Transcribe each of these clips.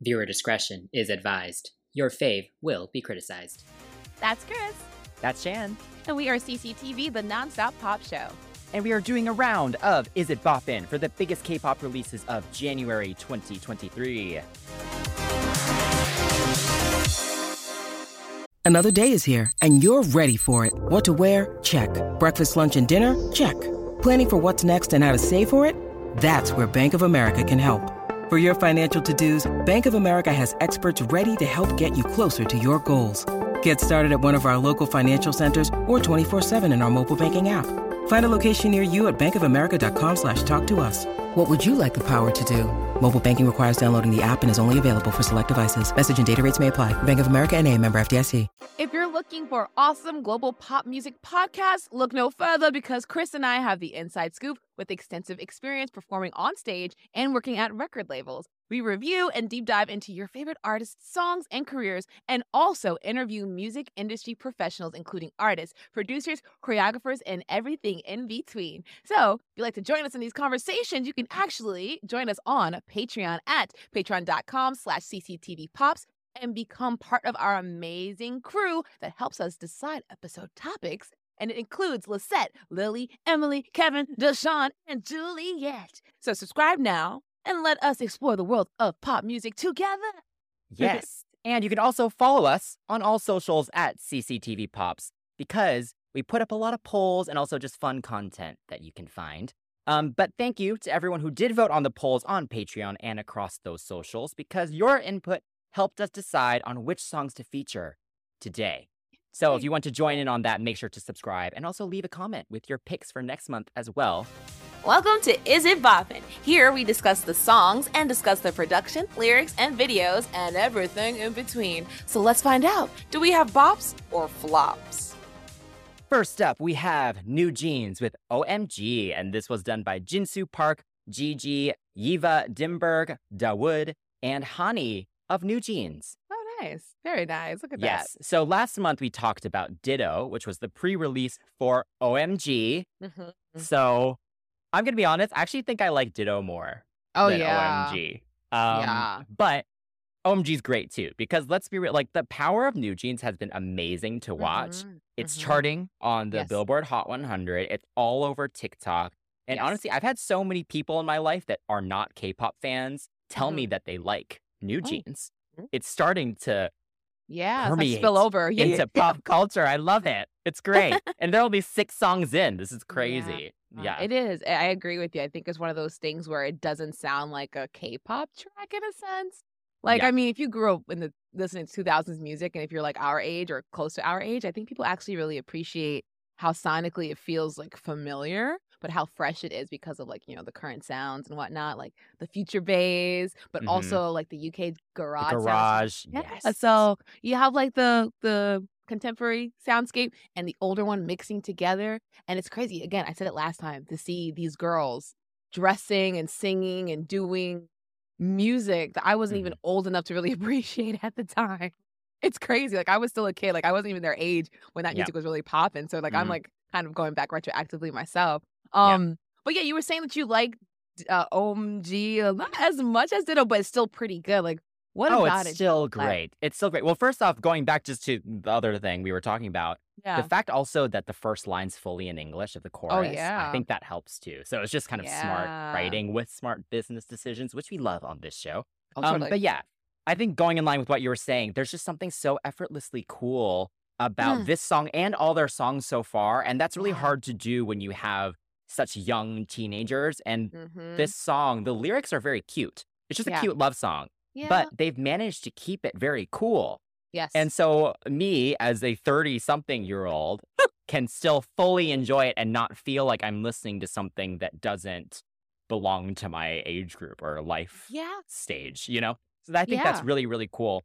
Viewer discretion is advised. Your fave will be criticized. That's Chris. That's Shan. And we are CCTV, the nonstop pop show. And we are doing a round of Is It Boppin' for the biggest K pop releases of January 2023. Another day is here, and you're ready for it. What to wear? Check. Breakfast, lunch, and dinner? Check. Planning for what's next and how to save for it? That's where Bank of America can help. For your financial to-dos, Bank of America has experts ready to help get you closer to your goals. Get started at one of our local financial centers or 24-7 in our mobile banking app. Find a location near you at bankofamerica.com slash talk to us. What would you like the power to do? Mobile banking requires downloading the app and is only available for select devices. Message and data rates may apply. Bank of America and a member FDIC. If you're looking for awesome global pop music podcasts, look no further because Chris and I have the inside scoop with extensive experience performing on stage and working at record labels. We review and deep dive into your favorite artists' songs and careers, and also interview music industry professionals, including artists, producers, choreographers, and everything in between. So, if you'd like to join us in these conversations, you can actually join us on Patreon at patreon.com slash cctvpops and become part of our amazing crew that helps us decide episode topics. And it includes Lisette, Lily, Emily, Kevin, Deshawn, and Juliet. So subscribe now and let us explore the world of pop music together. Yes. and you can also follow us on all socials at CCTV Pops because we put up a lot of polls and also just fun content that you can find. Um, but thank you to everyone who did vote on the polls on Patreon and across those socials because your input helped us decide on which songs to feature today. So if you want to join in on that, make sure to subscribe and also leave a comment with your picks for next month as well. Welcome to Is It Boppin'? Here we discuss the songs and discuss the production, lyrics, and videos, and everything in between. So let's find out do we have bops or flops? First up, we have New Jeans with OMG, and this was done by Jinsu Park, Gigi, Ylva Dimberg, Dawood, and Hanni of New Jeans. Nice. Very nice. Look at Yes. So last month we talked about Ditto, which was the pre-release for OMG. that. Mhm. So I'm gonna be honest, I actually think I like Ditto more Oh, than yeah. OMG. Um, Yeah. But OMG's great too because let's be real, like the power of New Jeans has been amazing to watch. Mhm. It's Mhm. charting on the Yes. Billboard Hot 100. It's all over TikTok. And Yes. honestly, I've had so many people in my life that are not K-pop fans tell me that they like New Mm-hmm. Oh. Jeans. Mm. It's starting to Yeah, spill over. Yeah, into pop culture. I love it. It's great. and there will be six songs in. This is crazy. Uh, Yeah. It is. I I agree with you. I think it's one of those things where it doesn't sound like a K-pop track in a sense. Like, Yeah. I mean, if you grew up in the listening to 2000s music and if you're like our age or close to our age, I think people actually really appreciate how sonically it feels like familiar, but how fresh it is because of like, you know, the current sounds and whatnot, like the future bass, but Mhm. also like the UK The garage. sounds. garage. Yes. So you have like the the contemporary soundscape and the older one mixing together. And it's crazy. Again, I said it last time to see these girls dressing and singing and doing music that I wasn't even old enough to really appreciate at the time. It's crazy. Like I was still a kid. Like I wasn't even their age when that music was really popping. So like I'm Mhm. like kind of going back retroactively myself. Yeah. Um but yeah, you were saying that you like uh, OMG not as much as Ditto, but it's still pretty good. Like what oh, about it's it? still like- great. It's still great. Well, first off, going back just to the other thing we were talking about, Yeah. the fact also that the first line's fully in English of the chorus, I Oh, yeah. think that helps too. So it's just kind of smart writing with smart business decisions, which we love on this show. Oh, Um, totally. but yeah, I think going in line with what you were saying, there's just something so effortlessly cool about Mm. this song and all their songs so far. And that's really Yeah. hard to do when you have such young teenagers. And Mhm. this song, the lyrics are very cute. It's just Yeah. a cute love song, yeah. but they've managed to keep it very cool. yes. And so, me as a 30 something year old can still fully enjoy it and not feel like I'm listening to something that doesn't belong to my age group or life yeah. stage, you know? So I think that's really, really cool.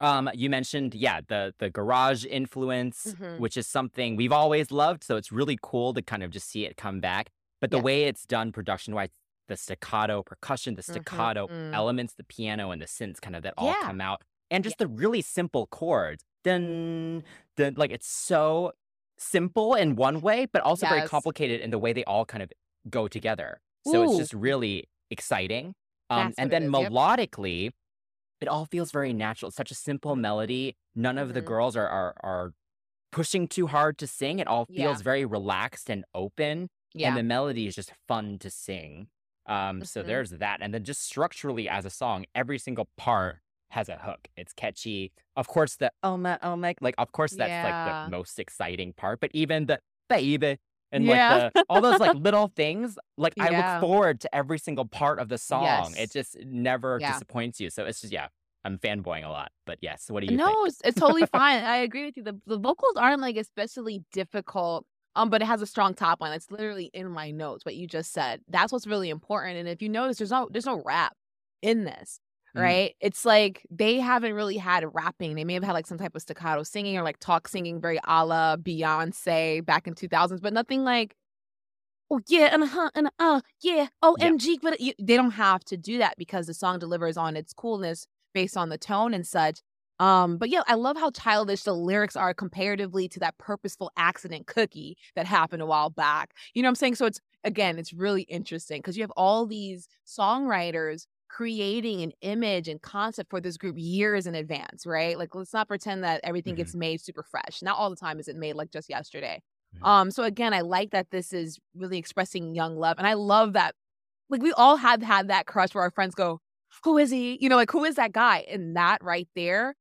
Um, you mentioned, yeah, the the garage influence, Mhm. which is something we've always loved. So it's really cool to kind of just see it come back. But the Yes. way it's done production wise, the staccato percussion, the staccato mm. elements, the piano and the synths kind of that all Yeah. come out. And just the really simple chords. Then dun, like it's so simple in one way, but also very complicated in the way they all kind of go together. So it's just really exciting. Um, and then is, yep. It all feels very natural. It's such a simple melody. None of the Mhm. girls are are are pushing too hard to sing. It all Yeah. feels very relaxed and open. Yeah. And the melody is just fun to sing. Um, so Mhm. there's that. And then just structurally as a song, every single part has a hook. It's catchy. Of course, the oh my oh my like of course that's like the most exciting part. But even the baby and Yeah. like the all those like little things, like I look forward to every single part of the song. It just never disappoints you. So it's just yeah, I'm fanboying a lot. But yes, what do you no, think? it's, it's totally fine. I agree with you. The the vocals aren't like especially difficult. Um, but it has a strong top line. It's literally in my notes. What you just said. That's what's really important. And if you notice, there's no there's no rap in this, Mm. right? It's like they haven't really had rapping. They may have had like some type of staccato singing or like talk singing, very a la Beyonce back in 2000s, but nothing like. Oh yeah, and uh, and uh, yeah, OMG, but you, they don't have to do that because the song delivers on its coolness based on the tone and such. Um, but yeah, I love how childish the lyrics are comparatively to that purposeful accident cookie that happened a while back. You know what I'm saying? So it's again, it's really interesting because you have all these songwriters creating an image and concept for this group years in advance, right? Like let's not pretend that everything Mhm. gets made super fresh. Not all the time is it made like just yesterday. Mhm. Um, so again, I like that this is really expressing young love. And I love that like we all have had that crush where our friends go, Who is he? You know, like who is that guy? And that right there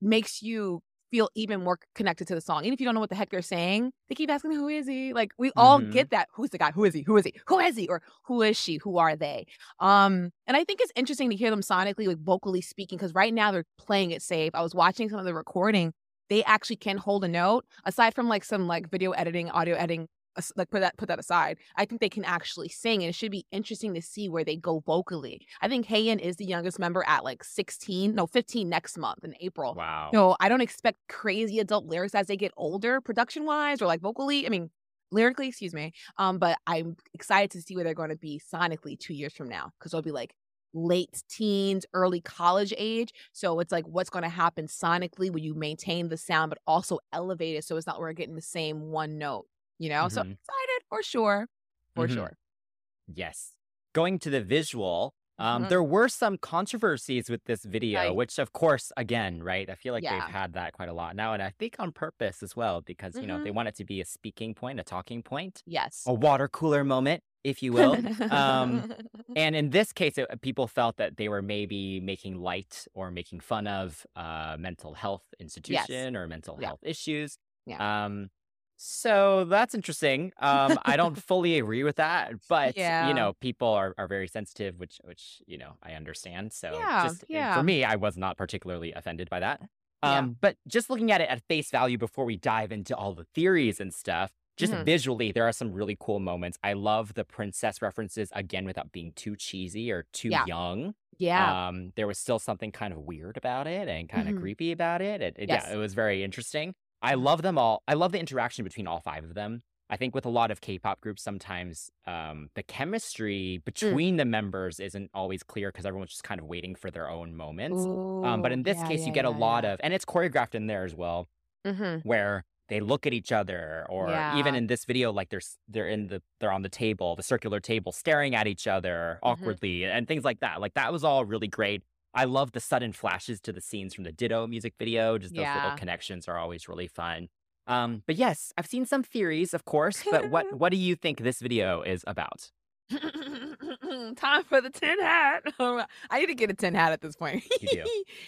makes you feel even more connected to the song. Even if you don't know what the heck they're saying, they keep asking, Who is he? Like we all Mhm. get that. Who's the guy? Who is he? Who is he? Who is he? Or who is she? Who are they? Um, and I think it's interesting to hear them sonically, like vocally speaking, because right now they're playing it safe. I was watching some of the recording. They actually can hold a note, aside from like some like video editing, audio editing, like put that put that aside. I think they can actually sing, and it should be interesting to see where they go vocally. I think Hyein is the youngest member at like 16, no 15 next month in April. Wow. No, I don't expect crazy adult lyrics as they get older, production wise or like vocally. I mean, lyrically, excuse me. Um, but I'm excited to see where they're going to be sonically two years from now because they'll be like late teens, early college age. So it's like what's going to happen sonically when you maintain the sound but also elevate it so it's not we're getting the same one note. You know, so Mhm. excited for sure, for Mhm. sure. Yes. Going to the visual, um, Mhm. there were some controversies with this video, Right. which, of course, again, right? I feel like Yeah. they've had that quite a lot now, and I think on purpose as well, because you know Mhm. they want it to be a speaking point, a talking point, Yes. a water cooler moment, if you will. um, and in this case, it, people felt that they were maybe making light or making fun of uh, mental health institution or mental Yeah. health issues. Yeah. Um, so that's interesting. Um, I don't fully agree with that, but Yeah. you know, people are, are very sensitive, which which you know I understand. So Yeah, just uh, yeah. for me, I was not particularly offended by that. Yeah. Um, but just looking at it at face value before we dive into all the theories and stuff, just Mhm. visually, there are some really cool moments. I love the princess references again without being too cheesy or too Yeah. young. yeah. Um, there was still something kind of weird about it and kind of Mhm. creepy about it. It, it- Yes. Yeah, it was very interesting. I love them all. I love the interaction between all five of them. I think with a lot of K-pop groups, sometimes um, the Mm. chemistry between the members isn't always clear because everyone's just kind of waiting for their own moments. Um, but in this yeah, case, yeah, you get a lot yeah. of, and it's choreographed in there as well, Mhm. where they look at each other, or even in this video, like they're they're in the they're on the table, the circular table, staring at each other Mhm. awkwardly, and things like that. Like that was all really great. I love the sudden flashes to the scenes from the Ditto music video. Just those little connections are always really fun. Um, but yes, I've seen some theories, of course. But what what do you think this video is about? Time for the tin hat. I need to get a tin hat at this point. You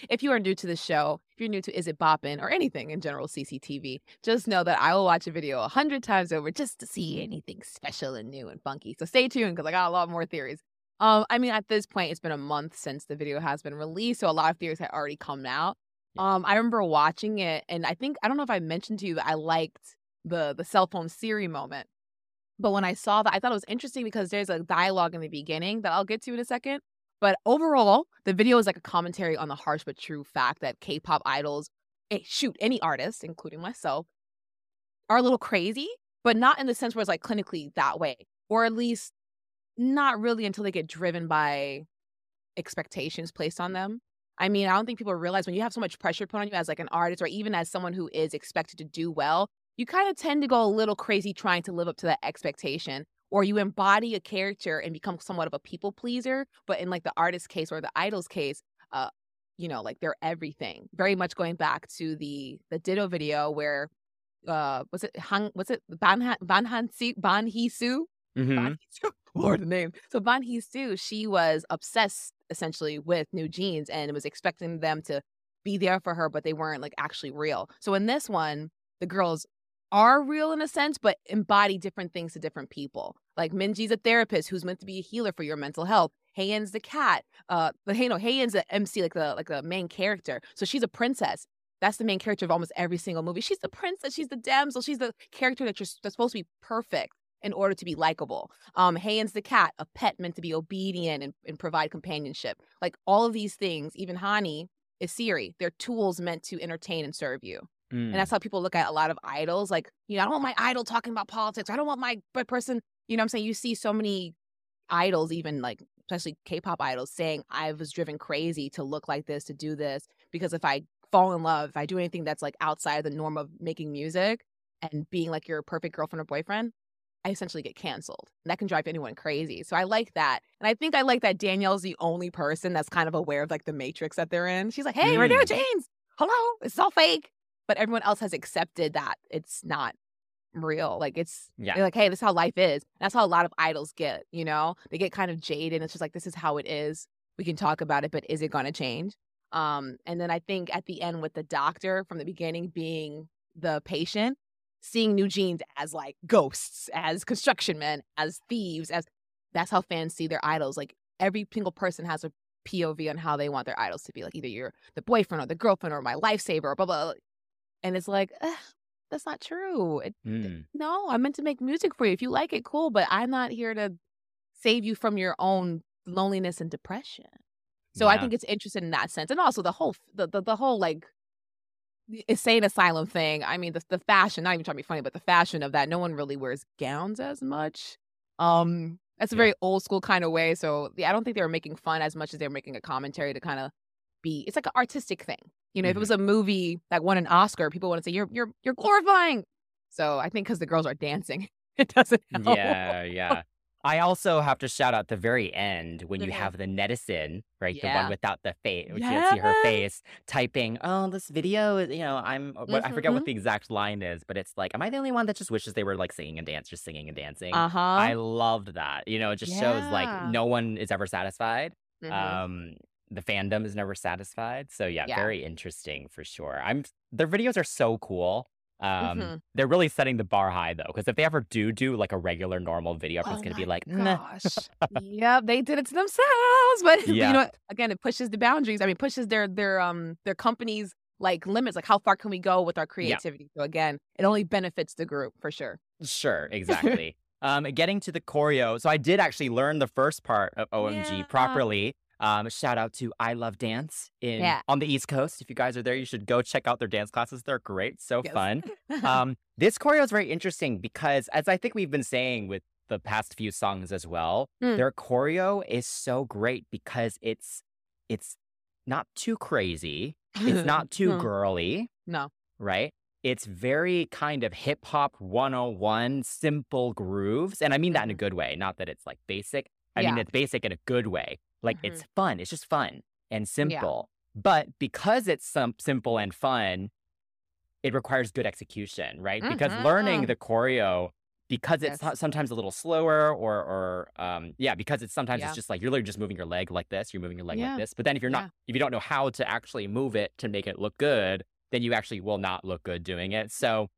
if you are new to the show, if you're new to Is It Boppin' or anything in general CCTV, just know that I will watch a video a hundred times over just to see anything special and new and funky. So stay tuned because I got a lot more theories. Um, I mean, at this point, it's been a month since the video has been released, so a lot of theories had already come out. Yeah. Um, I remember watching it, and I think I don't know if I mentioned to you that I liked the the cell phone Siri moment. But when I saw that, I thought it was interesting because there's a dialogue in the beginning that I'll get to in a second. But overall, the video is like a commentary on the harsh but true fact that K-pop idols, eh, shoot, any artist, including myself, are a little crazy, but not in the sense where it's like clinically that way, or at least not really until they get driven by expectations placed on them. I mean, I don't think people realize when you have so much pressure put on you as like an artist or even as someone who is expected to do well, you kind of tend to go a little crazy trying to live up to that expectation or you embody a character and become somewhat of a people pleaser, but in like the artist case or the idol's case, uh you know, like they're everything. Very much going back to the the Ditto video where uh was it Han was it Ban Han Ban Han Si Ban Hee Soo? Mhm. Lord the name. So Hee Soo, she was obsessed essentially with New Jeans and was expecting them to be there for her, but they weren't like actually real. So in this one, the girls are real in a sense, but embody different things to different people. Like Minji's a therapist who's meant to be a healer for your mental health. Heian's the cat. Uh, but hey, no, Hyein's the MC, like the like the main character. So she's a princess. That's the main character of almost every single movie. She's the princess. She's the damsel. She's the character that you're that's supposed to be perfect in order to be likable. Um, Haerin's the cat, a pet meant to be obedient and, and provide companionship. Like all of these things, even Hanni is Siri. They're tools meant to entertain and serve you. Mm. And that's how people look at a lot of idols. Like, you know, I don't want my idol talking about politics. I don't want my but person, you know what I'm saying? You see so many idols, even like especially K-pop idols, saying I was driven crazy to look like this, to do this, because if I fall in love, if I do anything that's like outside the norm of making music and being like your perfect girlfriend or boyfriend, I essentially get canceled. And that can drive anyone crazy. So I like that. And I think I like that Danielle's the only person that's kind of aware of like the matrix that they're in. She's like, hey, we're new Mm. jeans. Hello. It's all fake. But everyone else has accepted that it's not real. Like it's Yeah. they're like, hey, this is how life is. That's how a lot of idols get, you know? They get kind of jaded. It's just like this is how it is. We can talk about it, but is it gonna change? Um, and then I think at the end with the doctor from the beginning being the patient, seeing New Jeans as like ghosts, as construction men, as thieves, as that's how fans see their idols. Like every single person has a POV on how they want their idols to be. Like either you're the boyfriend or the girlfriend or my lifesaver or blah blah. blah. And it's like, "Ugh, that's not true. It, Mm. no, I meant to make music for you. If you like it, cool. But I'm not here to save you from your own loneliness and depression. So I think it's interesting in that sense, and also the whole the the, the whole like insane asylum thing. I mean, the the fashion. Not even trying to be funny, but the fashion of that. No one really wears gowns as much. Um, that's a Yeah. very old school kind of way. So yeah, I don't think they were making fun as much as they were making a commentary to kind of be. It's like an artistic thing. You know, if it Mhm. was a movie that won an Oscar, people want to say you're you're you're glorifying. So I think because the girls are dancing, it doesn't help. Yeah, yeah. I also have to shout out the very end when you have the netizen, right? The one without the face, which you can't see her face, typing, "Oh, this video is, you know, I'm." What, I forget what the exact line is, but it's like, "Am I the only one that just wishes they were like singing and dance, just singing and dancing?" Uh huh. I loved that. You know, it just shows like no one is ever satisfied. Mhm. Um, the fandom is never satisfied. So yeah, Yeah. very interesting for sure. I'm their videos are so cool. Um, Mhm. they're really setting the bar high though, because if they ever do do like a regular normal video, everyone's Oh gonna be like, gosh. yep, they did it to themselves. But Yeah. you know, again, it pushes the boundaries. I mean, pushes their their um their companies like limits. Like how far can we go with our creativity? So again, it only benefits the group for sure. Sure, exactly. um, getting to the choreo. So I did actually learn the first part of OMG Yeah. properly. Um, shout out to I Love Dance in Yeah. on the East Coast. If you guys are there, you should go check out their dance classes. They're great, so Yes. fun. um, this choreo is very interesting because, as I think we've been saying with the past few songs as well, Mm. their choreo is so great because it's it's not too crazy, it's not too Hmm. girly, no. right? It's very kind of hip hop 101, simple grooves. And I mean that in a Mhm. good way, not that it's like basic. I mean, it's basic in a good way. Like it's fun. It's just fun and simple. But because it's some simple and fun, it requires good execution, right? Because learning Mhm. the choreo, because it's Yes. sometimes a little slower or or um yeah, because it's sometimes Yeah. it's just like you're literally just moving your leg like this, you're moving your leg Yeah. like this. But then if you're not Yeah. if you don't know how to actually move it to make it look good, then you actually will not look good doing it. So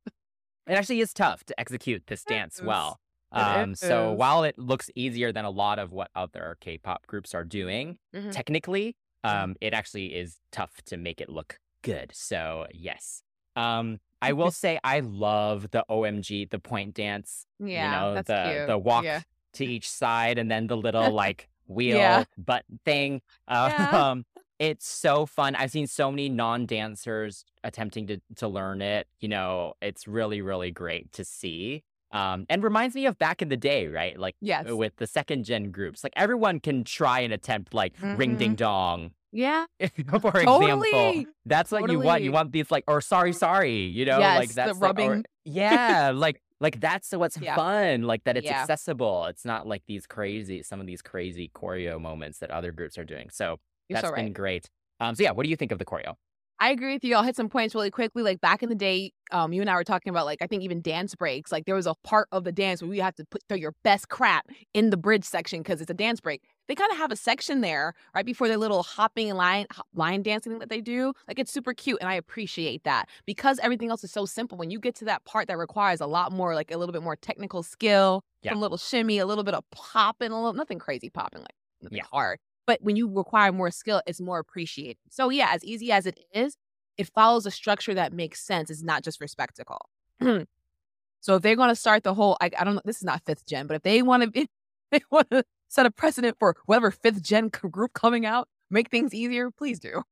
it actually is tough to execute this dance well. Um, so while it looks easier than a lot of what other K-pop groups are doing, Mhm. technically, Mhm. um, it actually is tough to make it look good. So yes. Um, I will say I love the OMG, the point dance. Yeah, you know, that's the cute. the walk Yeah. to each side and then the little like wheel Yeah. butt thing. Uh, Yeah. um, it's so fun. I've seen so many non-dancers attempting to to learn it. You know, it's really really great to see. Um, and reminds me of back in the day, right? Like Yes. with the second gen groups, like everyone can try and attempt like ring Mhm. ding dong. Yeah. For Totally. example, that's what you want. You want these like or sorry, sorry. You know, like Yes, the that's like, or- rubbing. yeah, like like that's what's Yeah. fun. Like that it's Yeah. accessible. It's not like these crazy some of these crazy choreo moments that other groups are doing. So You're that's so been great. Um, so yeah, what do you think of the choreo? I agree with you. I'll hit some points really quickly. Like back in the day, um, you and I were talking about like I think even dance breaks. Like there was a part of the dance where we have to put throw your best crap in the bridge section because it's a dance break. They kind of have a section there right before their little hopping and line line dancing that they do. Like it's super cute, and I appreciate that because everything else is so simple. When you get to that part that requires a lot more, like a little bit more technical skill, Yeah. some little shimmy, a little bit of popping, a little nothing crazy popping, like nothing Yeah. hard. But when you require more skill, it's more appreciated. So yeah, as easy as it is, it follows a structure that makes sense. It's not just for spectacle. so if they're going to start the whole, I, I don't know, this is not fifth gen, but if they want to be, they want to set a precedent for whatever fifth gen group coming out, make things easier, please do.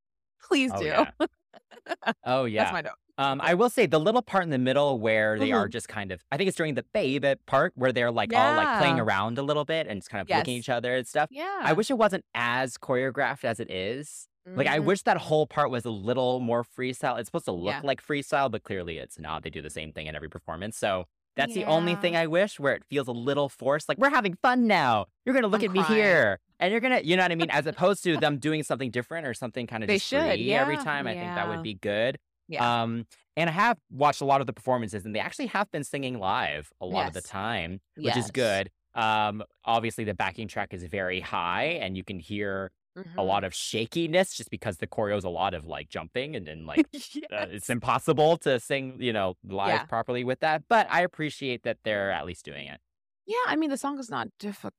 Please Oh do. yeah. oh yeah. That's my note. Um, I will say the little part in the middle where they Mm-hmm. are just kind of, I think it's during the baby part where they're like all like playing Yeah. around a little bit and just kind of looking at Yes. each other and stuff. Yeah. I wish it wasn't as choreographed as it is. Like I Mhm. wish that whole part was a little more freestyle. It's supposed to look Yeah. like freestyle, but clearly it's not. They do the same thing in every performance. So that's the only Yeah. thing I wish where it feels a little forced. Like we're having fun now. You're gonna look I'm at me crying. here. And you're gonna, you know what I mean? As opposed to them doing something different or something kind of They just should, free every yeah, time. I think that yeah. would be good. Yeah. Um, and I have watched a lot of the performances, and they actually have been singing live a lot of the time, which is good. Um, obviously the backing track is very high, and you can hear a Mhm. lot of shakiness just because the choreo is a lot of like jumping, and then like uh, it's impossible to sing, you know, live Yeah. properly with that. But I appreciate that they're at least doing it. Yeah, I mean the song is not difficult.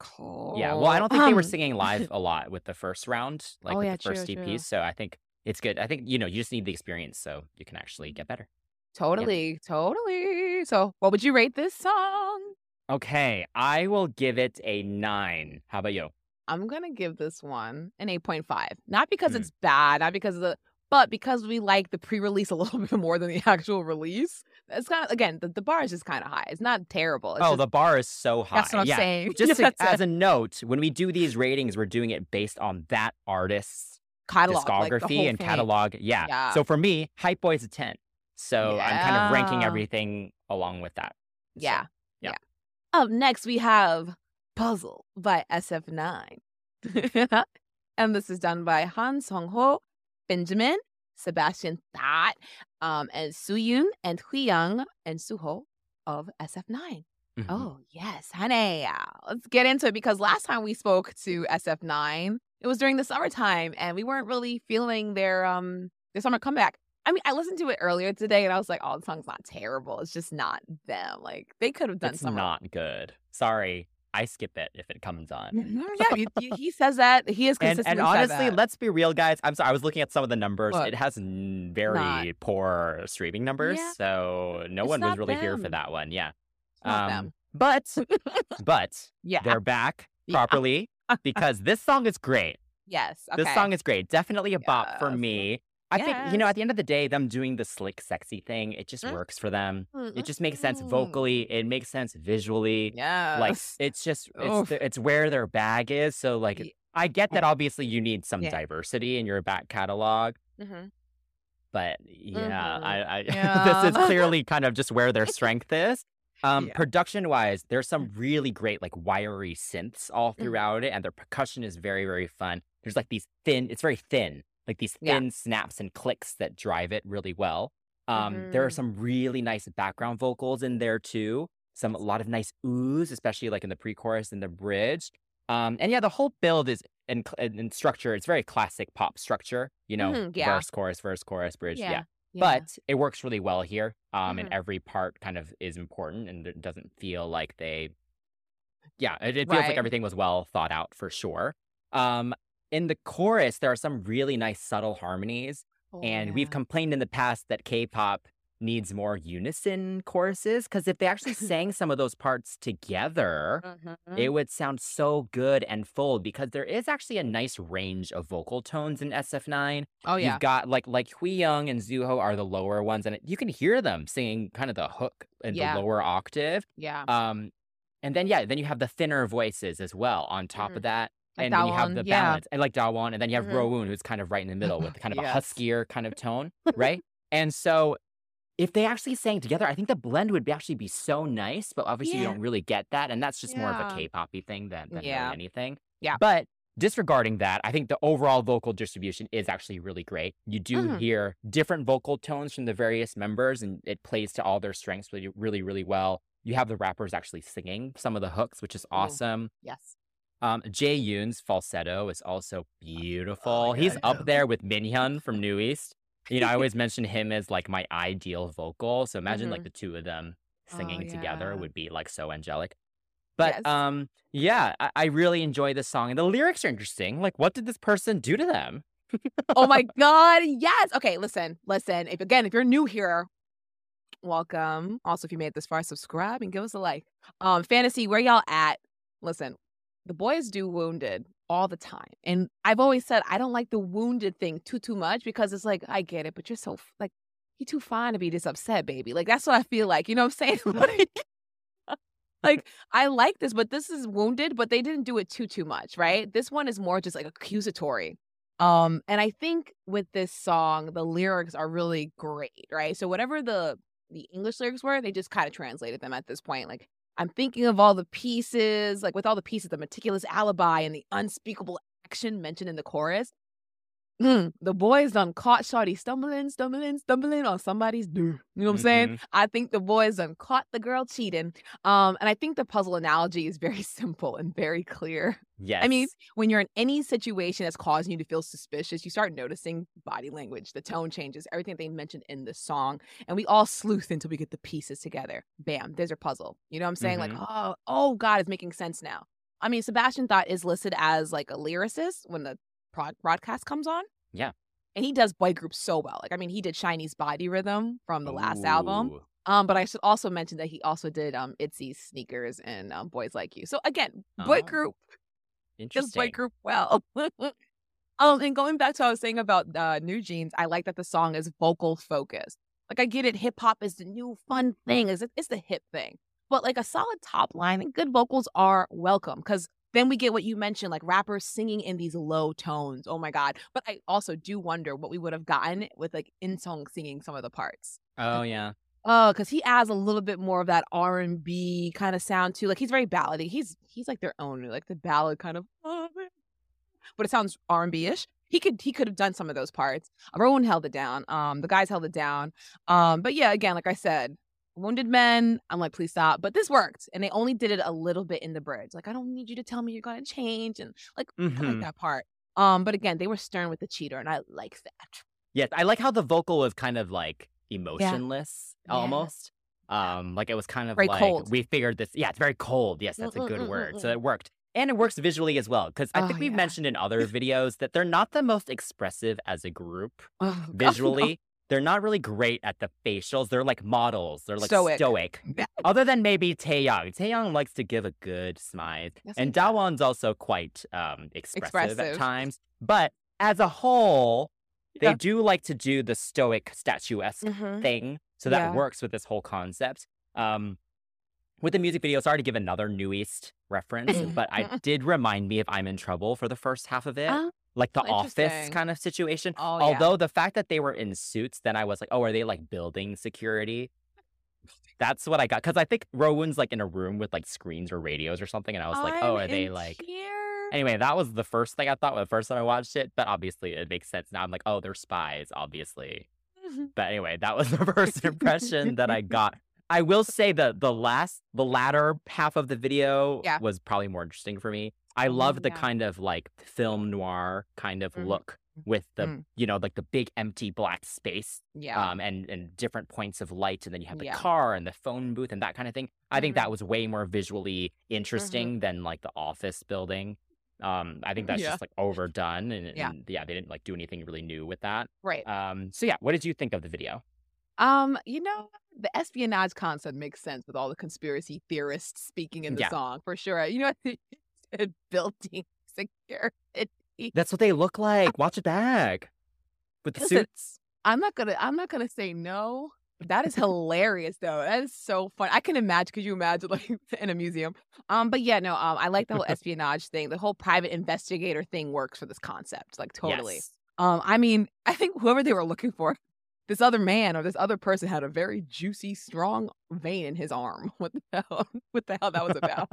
Yeah. Well, I don't think they were Um, singing live a lot with the first round, like Oh, with yeah, the first true, two true. So I think it's good. I think you know you just need the experience so you can actually get better. Totally, totally. So, what would you rate this song? Okay, I will give it a nine. How about you? I'm gonna give this one an 8.5. Not because Mm. it's bad, not because of the, but because we like the pre-release a little bit more than the actual release. It's kind of again the, the bar is just kind of high. It's not terrible. It's oh, just, the bar is so high. that's what I'm yeah. saying. Just to- as a note, when we do these ratings, we're doing it based on that artist's catalog, discography whole and thing. catalog. Yeah. Yeah. So for me, Hype Boy is a 10. So I'm kind of ranking everything along with that. So, Yeah, yeah. yeah. Up next, we have "Puzzle" by SF9, and this is done by Han Song Ho, Benjamin, Sebastian Thott, um, and Suyun and Hwiyoung and Zuho of SF9. mhm. Oh, yes, honey. Let's get into it because last time we spoke to SF9, it was during the summertime and we weren't really feeling their um their summer comeback. I mean, I listened to it earlier today and I was like, oh, the song's not terrible. It's just not them. Like they could have done It's some not good. Sorry. I skip it if it comes on. yeah, you- you- he says that. He is consistent. And, and honestly, let's be real, guys. I'm sorry. I was looking at some of the numbers. What? It has n- very Not. poor streaming numbers. Yeah. So no It's one was really here for that one. Yeah. Um, them. But, but Yeah. they're back properly because this song is great. Yes. Okay. This song is great. Definitely a bop for me. I think, you know, at the end of the day, them doing the slick, sexy thing, it just Mm. works for them. It just makes sense Mm. vocally. It makes sense visually. Yeah. Like, it's just, it's, the, it's where their bag is. So, like, Ye- I get that obviously you need some Yeah. diversity in your back catalog, Mhm. but yeah, Mhm. I, I Yeah. this is clearly kind of just where their strength is. Um, Yeah. production wise, there's some really great like wiry synths all Mhm. throughout it, and their percussion is very, very fun. There's like these thin, it's very thin, like these Yeah. thin snaps and clicks that drive it really well. Um, there are Mhm. some really nice background vocals in there too. Some a lot of nice oohs, especially like in the pre-chorus and the bridge. Um, and yeah, the whole build is and, in structure. It's very classic pop structure, you know, Mhm, yeah. verse, chorus, verse, chorus, bridge. Yeah. Yeah. Yeah. But it works really well here. Um, and Mhm. every part kind of is important and it doesn't feel like they, yeah, it, it feels like everything was well thought out for sure. Um, in the chorus, there are some really nice subtle harmonies. Oh, And we've complained in the past that K-pop needs more unison choruses because if they actually sang some of those parts together, Mhm. it would sound so good and full because there is actually a nice range of vocal tones in SF9. oh yeah. You've got like like Hwiyoung and Zuho are the lower ones, and you can hear them singing kind of the hook in Yeah. the lower octave. yeah. Um, and then yeah, then you have the thinner voices as well on top Mhm. of that. Like and then you have the yeah. balance, and like Dawon, and then you have Mhm. Rowoon, who's kind of right in the middle with kind of a huskier kind of tone, right? and so, if they actually sang together, I think the blend would be actually be so nice. But obviously, you don't really get that, and that's just more of a Yeah. K-poppy thing than, than Yeah. really anything. Yeah. But disregarding that, I think the overall vocal distribution is actually really great. You do Mhm. hear different vocal tones from the various members, and it plays to all their strengths really, really, really well. You have the rappers actually singing some of the hooks, which is Ooh. awesome. Yes. Um, Jae Yoon's falsetto is also beautiful. my He's up there with Minhyun from NU'EST. You know, I always mention him as like my ideal vocal. So imagine like Mhm. the two of them Oh, singing together would be like so angelic. But Yes. um, yeah, I, I really enjoy this song, and the lyrics are interesting. Like, what did this person do to them? oh my god, yes. Okay, listen, listen. If again, if you're new here, welcome. Also, if you made it this far, subscribe and give us a like. Um, fantasy, where y'all at? Listen, the boys do wounded all the time, and I've always said I don't like the wounded thing too too much because it's like I get it, but you're so like you're too fine to be this upset, baby. Like that's what I feel like. You know what I'm saying? like, I like this, but this is wounded, but they didn't do it too too much, right? This one is more just like accusatory. Um, and I think with this song, the lyrics are really great, right? So whatever the the English lyrics were, they just kind of translated them at this point. Like I'm thinking of all the pieces, like with all the pieces, the meticulous alibi and the unspeakable action mentioned in the chorus. Mm, the boys done caught Shawty stumbling, stumbling, stumbling on somebody's door. You know what I'm saying? Mhm. I think the boys done caught the girl cheating. Um, and I think the puzzle analogy is very simple and very clear. Yes. I mean, when you're in any situation that's causing you to feel suspicious, you start noticing body language, the tone changes, everything they mentioned in the song, and we all sleuth until we get the pieces together. Bam, there's your puzzle. You know what I'm saying? Like, oh, oh God, it's making sense now. I mean, Sebastian Thott is listed as like a lyricist when the prod- broadcast comes on. Yeah. And he does boy groups so well. Like, I mean, he did Chinese Body Rhythm from the last album. Um, but I should also mention that he also did um Itzy Sneakers and um, Boys Like You. So again, boy Oh, group just Interesting. boy group well. um, and going back to what I was saying about uh, New Jeans, I like that the song is vocal focused. Like I get it, hip hop is the new fun thing. Is it's the hip thing, but like a solid top line and good vocals are welcome because then we get what you mentioned, like rappers singing in these low tones. Oh my god! But I also do wonder what we would have gotten with like Inseong singing some of the parts. Oh yeah. Oh, because he adds a little bit more of that R and B kind of sound too. Like he's very ballady. He's he's like their own, like the ballad kind of. "Oh. But it sounds R and B ish. He could he could have done some of those parts. Rowoon held it down. Um, the guys held it down. Um, but yeah, again, like I said, Wounded Men. I'm like, please stop. But this worked, and they only did it a little bit in the bridge. Like I don't need you to tell me you're gonna change, and like I like that part. Um, but again, they were stern with the cheater, and I like that. Yes, I like how the vocal was kind of like emotionless Yeah. almost. Um, like it was kind of Very like cold. we figured this. Yeah, it's very cold. Yes, that's a Mm, mm, good mm, mm, word. So mm. it worked. And it works visually as well. Because I Oh, think we've yeah. mentioned in other videos that they're not the most expressive as a group Oh, visually. They're not really great at the facials. They're like models. They're like Stoic. stoic. Other than maybe Taeyang. Taeyang likes to give a good smile. Yes, and. Dawon's also quite um, expressive, at times. But as a whole, they Yeah. do like to do the stoic statuesque Mhm. thing. So that Yeah. works with this whole concept. Um, with the music video, sorry to give another NU'EST reference, but I did remind me of I'm in Trouble for the first half of it. Oh, like the office kind of situation. Oh, yeah. Although the fact that they were in suits, then I was like, oh, are they like building security? That's what I got. Because I think Rowoon's like in a room with like screens or radios or something. And I was like, oh, I'm are they like. here. Anyway, that was the first thing I thought when the first time I watched it. But obviously, it makes sense now. I'm like, oh, they're spies, obviously. But anyway, that was the first impression that I got. I will say that the last, the latter half of the video Yeah. was probably more interesting for me. I Oh, loved the yeah. kind of like film noir kind of Mhm. look with the, Mm. you know, like the big empty black space Yeah. um, and and different points of light, and then you have the Yeah. car and the phone booth and that kind of thing. I think Mhm. that was way more visually interesting than like the office building. Um, I think that's Yeah. just like overdone, and, Yeah. and yeah, they didn't like do anything really new with that. right. Um, so yeah, what did you think of the video? Um, you know, the espionage concept makes sense with all the conspiracy theorists speaking in the Yeah. song for sure. You know, said building security. That's what they look like. Watch it back with the Listen, suits. I'm not gonna. I'm not gonna say no. That is hilarious, though. That is so fun. I can imagine. Could you imagine, like in a museum? Um, but yeah, no. Um, I like the whole espionage thing. The whole private investigator thing works for this concept, like totally. Yes. Um, I mean, I think whoever they were looking for, this other man or this other person had a very juicy, strong vein in his arm. What the hell? What the hell that was about?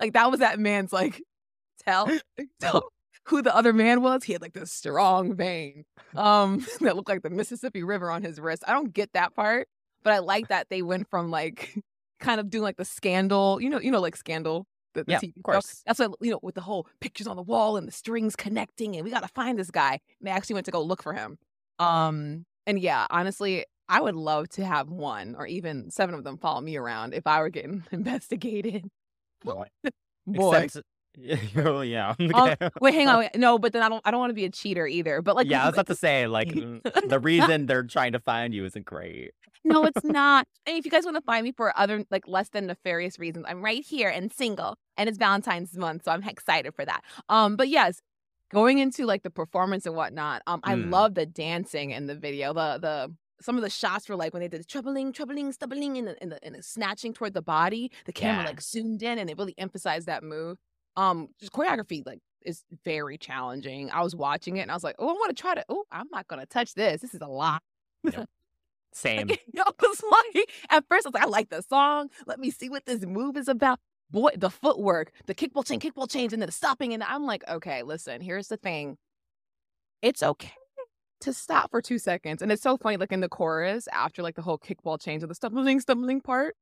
Like that was that man's like tell, tell who the other man was. He had like this strong vein um that looked like the Mississippi River on his wrist. I don't get that part, but I like that they went from like kind of doing like the scandal, you know, you know, like scandal. The, the Yeah, TV of show. course. That's what you know, with the whole pictures on the wall and the strings connecting, and we gotta find this guy. And they actually went to go look for him. Um, and yeah, honestly, I would love to have one or even seven of them follow me around if I were getting investigated. Boy. Boy. Except, oh, yeah. Oh, okay. wait, hang on. Wait. No, but then I don't. I don't want to be a cheater either. But like, yeah, I was about to say, like, the reason they're trying to find you isn't great. no, it's not. And if you guys want to find me for other like less than nefarious reasons, I'm right here and single, and it's Valentine's month, so I'm excited for that. Um, but yes, going into like the performance and whatnot, um, I Mm. love the dancing in the video. The the some of the shots were like when they did the troubling, troubling, stumbling, and the, and the and the snatching toward the body. The camera Yeah. like zoomed in, and it really emphasized that move. Um, just choreography like is very challenging. I was watching it, and I was like, oh, I want to try to. Oh, I'm not gonna touch this. This is a lot. Same. I was like, at first, I was like, I like the song. Let me see what this move is about. Boy, the footwork, the kickball chain, kickball change, and then the stopping. And I'm like, okay, listen, here's the thing. It's okay to stop for two seconds. And it's so funny, like in the chorus, after like the whole kickball change of the stumbling, stumbling part,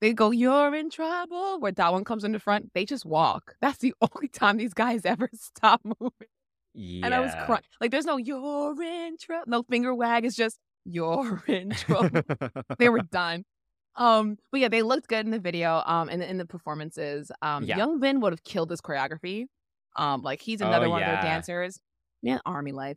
they go, You're in trouble. Where that one comes in the front, they just walk. That's the only time these guys ever stop moving. Yeah. And I was crying. Like, there's no, You're in trouble. No finger wag. It's just, You're in trouble they were done. Um, but yeah, they looked good in the video. Um, and in the performances. Um, Yeah. Youngbin would have killed this choreography. Um, like he's another Oh, one of their dancers. Man, army life.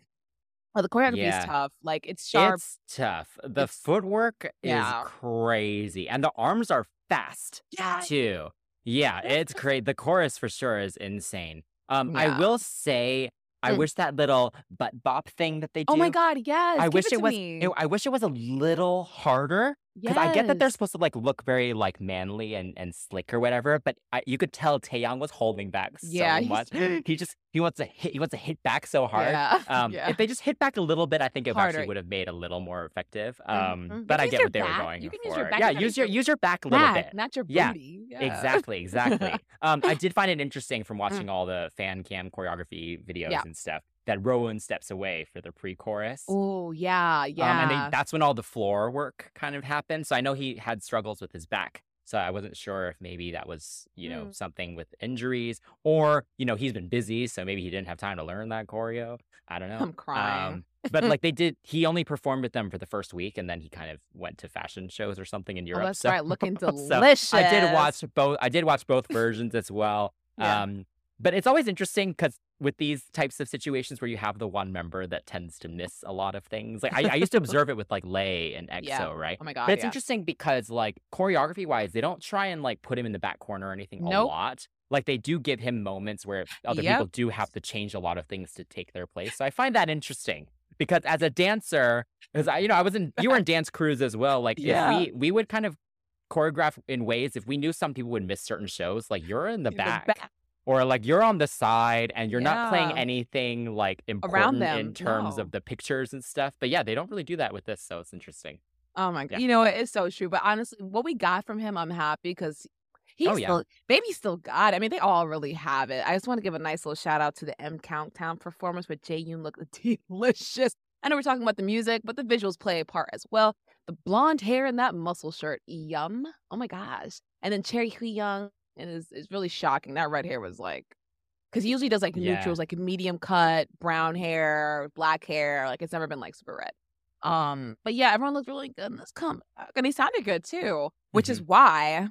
Oh, the choreography Yeah. is tough. Like it's sharp. It's tough. The It's- footwork yeah. is crazy. And the arms are fast yeah. too. Yeah, it's great. The chorus for sure is insane. Um, I will say, I Mm. wish that little butt bop thing that they do. Oh my god, yes. I wish it, it, was. it- I wish it was a little harder because I get that they're supposed to like look very like manly and, and slick or whatever, but I, you could tell Taeyang was holding back so Yeah, much. He just he wants to hit he wants to hit back so hard. Yeah. Um, yeah. If they just hit back a little bit, I think it Harder. actually would have made a little more effective. Mhm. Um, You but I get what they were going You can for. use your back. Yeah, use your use your back a little Back, bit. not your Yeah, booty. Yeah. Exactly, exactly. um, I did find it interesting Mm. from watching all the fan cam choreography videos Yeah. and stuff that Rowoon steps away for the pre-chorus. Oh yeah, yeah. Um, and they, that's when all the floor work kind of happened. So I know he had struggles with his back. So I wasn't sure if maybe that was, you know, Mm. something with injuries or, you know, he's been busy. So maybe he didn't have time to learn that choreo. I don't know. I'm crying. Um, but like they did, he only performed with them for the first week and then he kind of went to fashion shows or something in oh, Europe. that's so, right. Looking so delicious. I did watch both. I did watch both versions as well. Yeah. Um, but it's always interesting because with these types of situations where you have the one member that tends to miss a lot of things, like I, I used to observe it with like Lay and EXO, Yeah. right? Oh my god. But it's yeah. interesting because like choreography wise, they don't try and like put him in the back corner or anything a lot. Like they do give him moments where other Yep. people do have to change a lot of things to take their place. So I find that interesting because as a dancer, because I, you know, I was in, you were in dance crews as well. Like Yeah. if we, we would kind of choreograph in ways if we knew some people would miss certain shows, like you're in the In back. Or like you're on the side and you're not playing anything like important them, in terms no. of the pictures and stuff. But yeah, they don't really do that with this, so it's interesting. Oh my god. Yeah. You know, it is so true. But honestly, what we got from him, I'm happy because he's Oh, yeah. still baby still got it. I mean, they all really have it. I just want to give a nice little shout out to the M Countdown performance where Jae Yoon looked delicious. I know we're talking about the music, but the visuals play a part as well. The blonde hair and that muscle shirt, yum. Oh my gosh. And then Cherry Hwiyoung, and it's, it's really shocking. That red hair was like, because he usually does like Yeah. neutrals, like medium cut, brown hair, black hair. Like it's never been like super red. Um, but yeah, everyone looked really good in this comeback, and he sounded good too, which is why,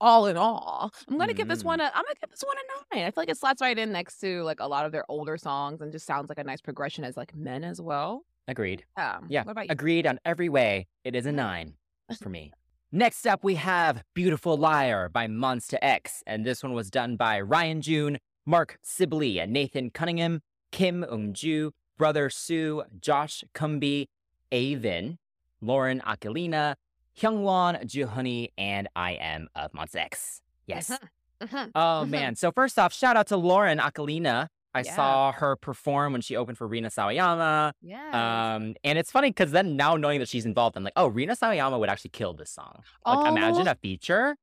all in all, I'm gonna give this one a. I'm gonna give this one a nine. I feel like it slots right in next to like a lot of their older songs, and just sounds like a nice progression as like men as well. Agreed. Um, Yeah, What about you? Agreed on every way. It is a nine for me. Next up, we have Beautiful Liar by Monsta X. And this one was done by Ryan Jhun, Mark Sibley, and Nathan Cunningham, Kim Ungju, BrotherSu, Josh Cumbee, Avin, Lauren Aquilina, Hyungwon Joohoney, and I am of Monsta X. Yes. Mhm. Oh Mhm. man. So first off, shout out to Lauren Aquilina. I Yeah. saw her perform when she opened for Rina Sawayama. Yeah. Um, and it's funny because then now knowing that she's involved, I'm like, oh, Rina Sawayama would actually kill this song. Like, imagine Oh. a feature.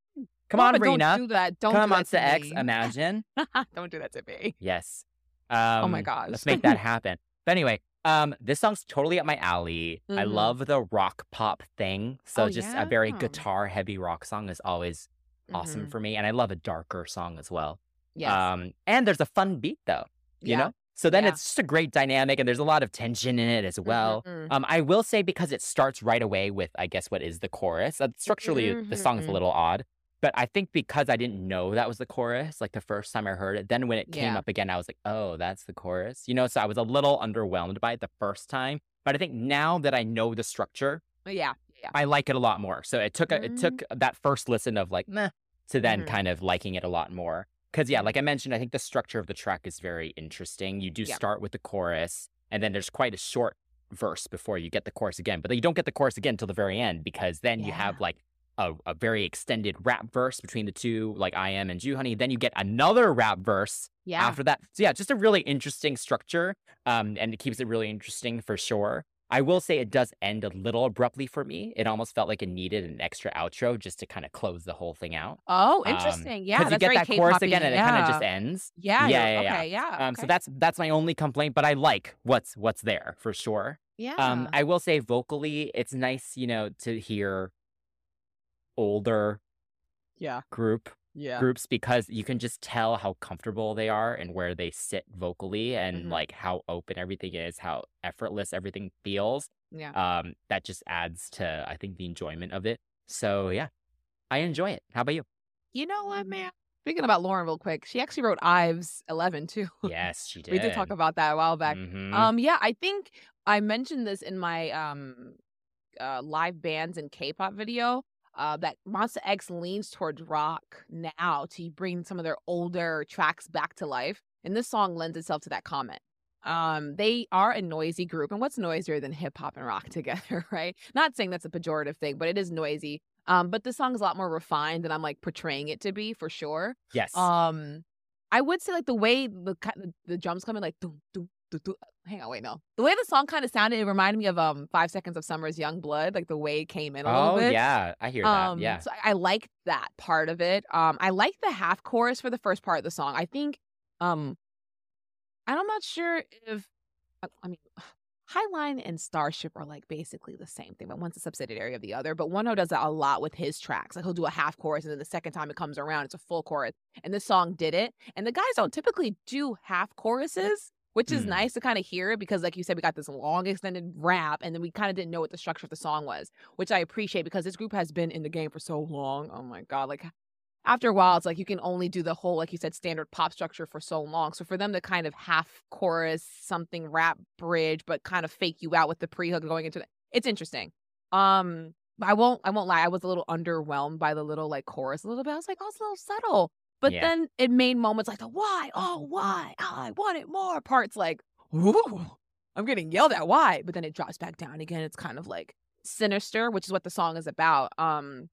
Come on, Rina. Don't do that. Don't Come do on that to to X. me. Imagine. don't do that to me. yes. Um, Oh my gosh. Let's make that happen. But anyway, um, this song's totally up my alley. I Mhm. love the rock pop thing. So Oh, just a very guitar heavy rock song is always awesome Mhm. for me. And I love a darker song as well. Yes. Um, and there's a fun beat though, you Yeah. know? So then Yeah. it's just a great dynamic and there's a lot of tension in it as well. Mhm. Um, I will say because it starts right away with, I guess, what is the chorus. Uh, structurally, the song's a Mhm. little odd, but I think because I didn't know that was the chorus, like the first time I heard it, then when it came Yeah. up again, I was like, oh, that's the chorus. You know, so I was a little underwhelmed by it the first time, but I think now that I know the structure, Yeah. Yeah. I like it a lot more. So it took a, it Mhm. took that first listen of like meh to then Mhm. kind of liking it a lot more. Because yeah, like I mentioned, I think the structure of the track is very interesting. You do Yeah. start with the chorus, and then there's quite a short verse before you get the chorus again. But then you don't get the chorus again until the very end because then you have like a, a very extended rap verse between the two, like I.M and Joohoney. Then you get another rap verse Yeah. after that. So yeah, just a really interesting structure. Um, and it keeps it really interesting for sure. I will say it does end a little abruptly for me. It almost felt like it needed an extra outro just to kind of close the whole thing out. Oh, Um, interesting. yeah. Because you get that chorus again and yeah. it kind of just ends. Yeah. Yeah, yeah, yeah. Okay. Yeah. Um, so that's that's my only complaint, but I like what's what's there for sure. yeah. Um, I will say vocally, it's nice, you know, to hear older yeah. group Yeah. groups because you can just tell how comfortable they are and where they sit vocally and Mhm. like how open everything is, how effortless everything feels. Yeah. Um, that just adds to I think the enjoyment of it. So yeah, I enjoy it. How about you? You know what, man? Speaking about Lauren, real quick, she actually wrote IVE's 11 too. Yes, she did. we did talk about that a while back. Mhm. Um, yeah, I think I mentioned this in my um uh, live bands and K-pop video. Uh, that Monsta X leans towards rock now to bring some of their older tracks back to life, and this song lends itself to that comment. Um, they are a noisy group, and what's noisier than hip hop and rock together, right? Not saying that's a pejorative thing, but it is noisy. Um, but the song is a lot more refined than I'm like portraying it to be for sure. yes. Um, I would say like the way the the, drums come in, like doo, doo, doo. Hang on, wait, no, the way the song kind of sounded, it reminded me of um Five Seconds of Summer's Young Blood, like the way it came in a little oh bit. yeah, I hear Um, that. Yeah. so I, I like that part of it. Um, I like the half chorus for the first part of the song. I think, um, and I'm not sure if, I- I mean, Highline and Starship are like basically the same thing, but one's a subsidiary of the other. But One does that a lot with his tracks. Like he'll do a half chorus, and then the second time it comes around, it's a full chorus. And this song did it. And the guys don't typically do half choruses, which is Hmm. nice to kind of hear it because, like you said, we got this long extended rap, and then we kind of didn't know what the structure of the song was, which I appreciate because this group has been in the game for so long. Oh my god, like after a while, it's like you can only do the whole, like you said, standard pop structure for so long. So for them to kind of half chorus something rap bridge, but kind of fake you out with the pre hook going into it, it's interesting. Um, I won't, I won't lie, I was a little underwhelmed by the little like chorus a little bit. I was like, oh, it's a little subtle. But Yeah. then it made moments like the why, oh why, oh, I want it more parts like, ooh, I'm getting yelled at why, but then it drops back down again. It's kind of like sinister, which is what the song is about. Um,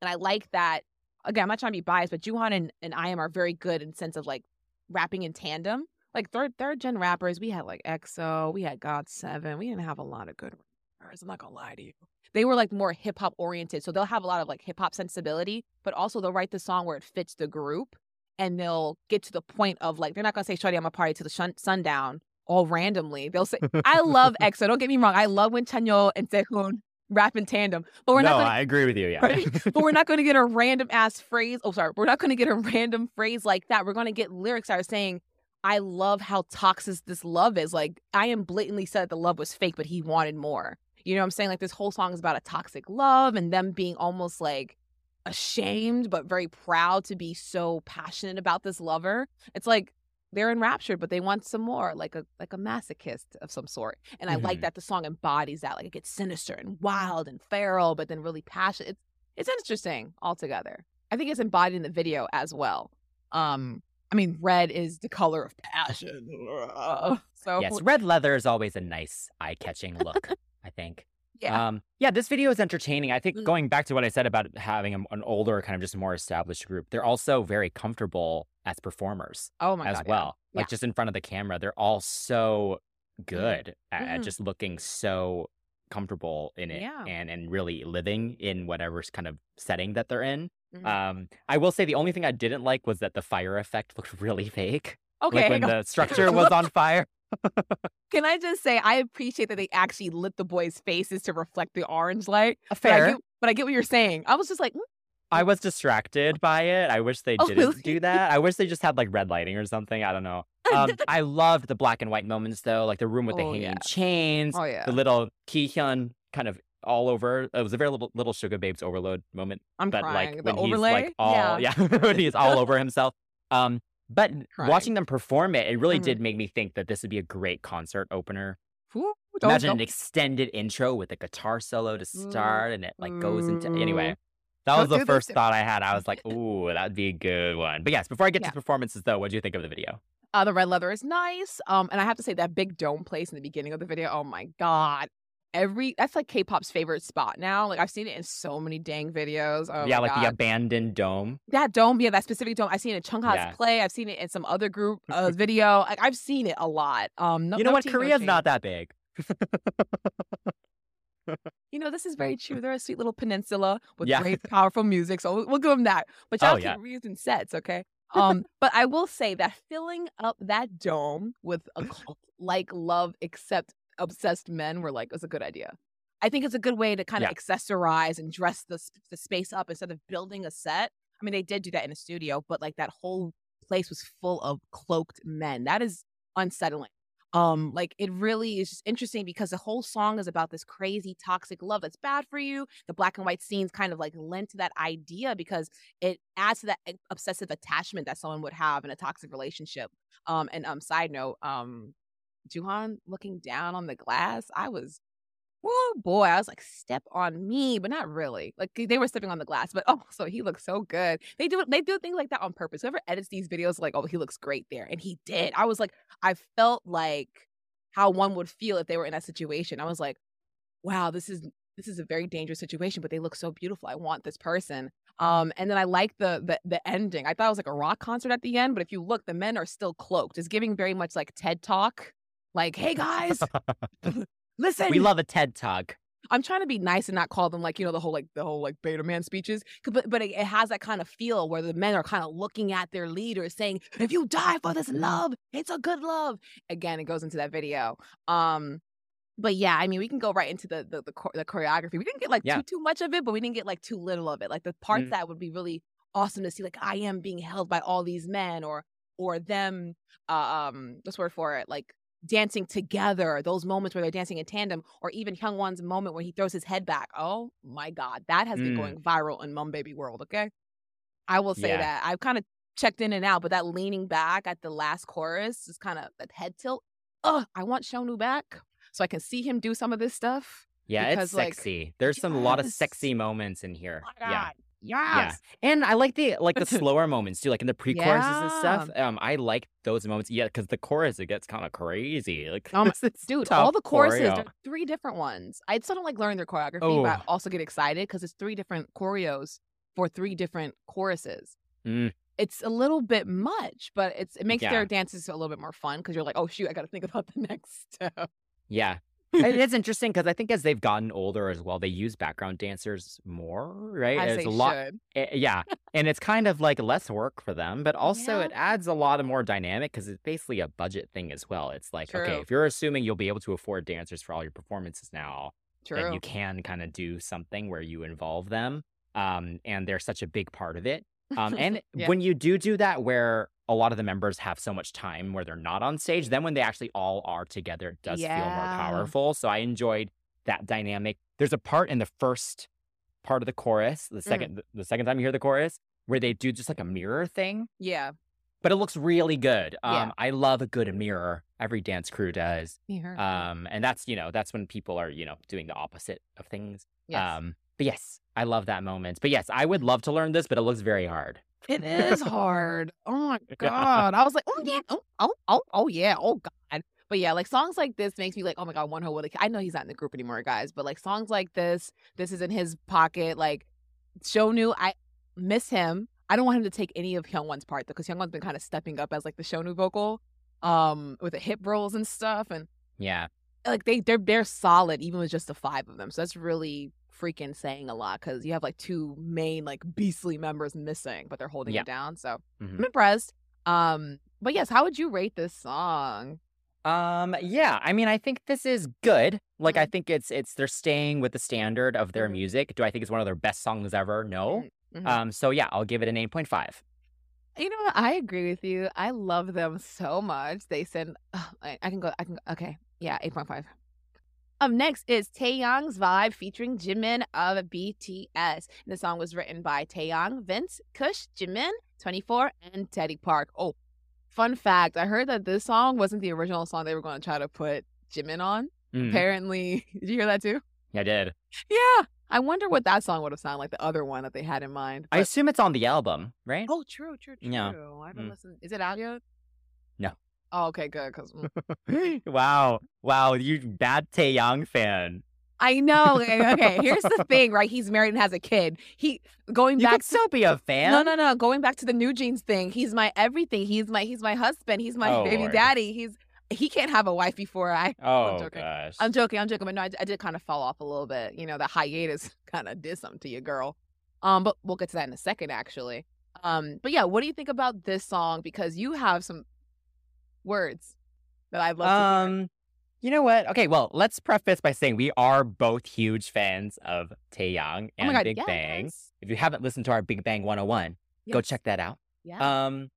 and I like that. Again, I'm not trying to be biased, but Joohoney and, and I.M are very good in sense of like rapping in tandem. Like third third gen rappers, we had like EXO, we had GOT7, we didn't have a lot of good. I'm not gonna lie to you. They were like more hip hop oriented, so they'll have a lot of like hip hop sensibility, but also they'll write the song where it fits the group, and they'll get to the point of like they're not gonna say "Shorty, I'm a party to the shun- sundown" all randomly. They'll say, "I love EXO." Don't get me wrong, I love when Chanyeol and Sehun rap in tandem, but we're no, not gonna I agree with you. Yeah. Right? but we're not going to get a random ass phrase. Oh, sorry. We're not going to get a random phrase like that. We're to get lyrics that are saying, I love how toxic this love is. Like, I.M blatantly said the love was fake, but he wanted more. You know what I'm saying? Like, this whole song is about a toxic love and them being almost like ashamed, but very proud to be so passionate about this lover. It's like, they're enraptured, but they want some more, like a like a masochist of some sort. And I like Mhm. that the song embodies that. Like it gets sinister and wild and feral, but then really passionate. It's it's interesting altogether. I think it's embodied in the video as well. Um, I mean, red is the color of passion. So yes, red leather is always a nice eye-catching look. I think. yeah, Um, yeah, this video is entertaining. I think Mm. going back to what I said about having a, an older, kind of just more established group, they're also very comfortable as performers oh my as god, yeah. well. Like Yeah. just in front of the camera, they're all so good at, at just looking so comfortable in it Yeah. and and really living in whatever kind of setting that they're in. Mhm. Um, I will say the only thing I didn't like was that the fire effect looked really fake. Okay, like when the structure was on fire. Can I just say I appreciate that they actually lit the boys' faces to reflect the orange light. But I Fair. get, but I get what you're saying. I was just like, mm, I was distracted by it. I wish they Oh, didn't really? do that. I wish they just had like red lighting or something. I don't know. Um, I loved the black and white moments though, like the room with the Oh, hanging yeah. chains, oh yeah, the little Kihyun kind of all over. It was a very little, little Sugar Babes overload moment. I'm but crying. like the when overlay, he's like all yeah, when he's all over himself. Um, but watching them perform it, it really Mhm. did make me think that this would be a great concert opener. Ooh, don't- Imagine don't- an extended intro with a guitar solo to Mm, start, and it like goes into mm. anyway. That Don't was the do this first thought I had. I was like, "Ooh, that'd be a good one." But yes, before I get Yeah. to performances, though, what do you think of the video? Uh, the red leather is nice. Um, and I have to say that big dome place in the beginning of the video. Oh my god, every that's like K-pop's favorite spot now. Like I've seen it in so many dang videos. Oh yeah, like the abandoned dome. that dome. Yeah, that specific dome. I've seen it in Chungha's Yeah. play. I've seen it in some other group uh, video. Like I've seen it a lot. Um, no, you know no what? no Korea's shade. not that big. You know, this is very true. They're a sweet little peninsula with Yeah. great, powerful music. So we'll, we'll give them that. But y'all Oh, keep yeah. reusing sets, okay? Um, but I will say that filling up that dome with a cult like love, except obsessed men, were like was a good idea. I think it's a good way to kind of Yeah. accessorize and dress the the space up instead of building a set. I mean, they did do that in a studio, but like that whole place was full of cloaked men. That is unsettling. Um, like it really is just interesting because the whole song is about this crazy toxic love that's bad for you. The black and white scenes kind of like lend to that idea because it adds to that e- obsessive attachment that someone would have in a toxic relationship. Um, and um, side note, um, Joohoney looking down on the glass, I was, oh boy, I was like, step on me, but not really. Like they were stepping on the glass, but oh, so he looks so good. They do they do things like that on purpose. Whoever edits these videos, like, oh, he looks great there, and he did. I was like, I felt like how one would feel if they were in that situation. I was like, wow, this is this is a very dangerous situation, but they look so beautiful. I want this person. Um, and then I like the the the ending. I thought it was like a rock concert at the end, but if you look, the men are still cloaked. It's giving very much like TED Talk. Like, hey guys, listen. we love a TED Talk. I'm trying to be nice and not call them like you know the whole like the whole like beta man speeches, but but it, it has that kind of feel where the men are kind of looking at their leaders, saying, "If you die for this love, it's a good love." Again, it goes into that video. Um, but yeah, I mean, we can go right into the the the, the choreography. We didn't get like Yeah. too too much of it, but we didn't get like too little of it. Like the parts Mm. that would be really awesome to see, like I.M being held by all these men, or or them, uh, um, what's the word for it, like dancing together, those moments where they're dancing in tandem, or even Hyungwon's moment where he throws his head back. Oh my God, that has been Mm. going viral in Monbebe World. Okay, I will say Yeah. that I've kind of checked in and out, but that leaning back at the last chorus is kind of that head tilt. Oh, I want Shonu back so I can see him do some of this stuff. Yeah, Because, it's like, sexy. There's some a lot of sexy moments in here. Oh my Yeah. Yes. And I like the like the slower moments too, like in the pre-choruses and stuff. Um, I like those moments. Yeah, because the chorus it gets kind of crazy. Like, Um, Dude, all the choruses, are three different ones. I still don't like learning their choreography, but I Oh. also get excited because it's three different choreos for three different choruses. Mm. It's a little bit much, but it's it makes Yeah. their dances a little bit more fun because you're like, oh shoot, I got to think about the next step. Yeah. It is interesting because I think as they've gotten older as well, they use background dancers more, right? As it's they a lot, should. eh, yeah, and it's kind of like less work for them, but also Yeah. it adds a lot of more dynamic because it's basically a budget thing as well. It's like, okay, if you're assuming you'll be able to afford dancers for all your performances now, True. then you can kind of do something where you involve them, um, and they're such a big part of it. Um, and Yeah. when you do do that, where a lot of the members have so much time where they're not on stage, then when they actually all are together, it does feel more powerful. So I enjoyed that dynamic. There's a part in the first part of the chorus, Mm. the second the second time you hear the chorus, where they do just like a mirror thing, yeah. but it looks really good. Um, Yeah. I love a good mirror. Every dance crew does. Yeah. Um, and that's you know that's when people are you know doing the opposite of things. yes. Um, but yes, I love that moment. But yes, I would love to learn this, but it looks very hard. It is hard. Oh my god. I was like, oh yeah, oh oh oh oh yeah, oh god. But yeah, like songs like this makes me like, oh my god, one a I know he's not in the group anymore, guys. But like songs like this, this is in his pocket. Like Shonu, I miss him. I don't want him to take any of Hyungwon's part though, because Hyungwon's been kind of stepping up as like the Shonu vocal, um, with the hip rolls and stuff, and Yeah. like they they're they're solid even with just the five of them. So that's really freaking saying a lot because you have like two main like beastly members missing, but they're holding Yeah. it down. So Mhm. I'm impressed. Um, But yes, how would you rate this song? Um, yeah, I mean, I think this is good. Like, I Mhm. think it's it's they're staying with the standard of their Mhm. music. Do I think it's one of their best songs ever? No. Mhm. Um, so yeah, I'll give it an 8.5. You know what? I agree with you. I love them so much. They send. ugh, I, I can go. I can. Okay. Yeah. Eight point five. Up next is Taeyang's Vibe featuring Jimin of BTS. And the song was written by Taeyang, Vince, Kush, Jimin, 24, and Teddy Park. Oh, fun fact. I heard that this song wasn't the original song they were going to try to put Jimin on. Mm, Apparently, did you hear that too? Yeah, I did. Yeah. I wonder what that song would have sounded like, the other one that they had in mind. I assume it's on the album, right? Oh, true, true, true. Yeah. I haven't Mm. listened. Is it out yet? No. Oh, okay, good. Because wow, wow, you bad Taeyang fan. I know. Okay, okay, here's the thing, right? He's married and has a kid. He going You back. could still be a fan. no, no, no. Going back to the NewJeans thing. He's my everything. He's my he's my husband. He's my Oh, baby Lord. daddy. He's he can't have a wife before I. Oh joking. gosh. I'm joking. I'm joking. But no, I, I did kind of fall off a little bit. You know, the hiatus kind of did something to you, girl. Um, but we'll get to that in a second, actually. Um, but yeah, what do you think about this song? Because you have some words that I'd love to hear. Um, you know what? Okay, well, let's preface by saying we are both huge fans of Taeyang Oh and my god, Big yes. Bang. If you haven't listened to our Big Bang 101, go check that out. Yeah. Um,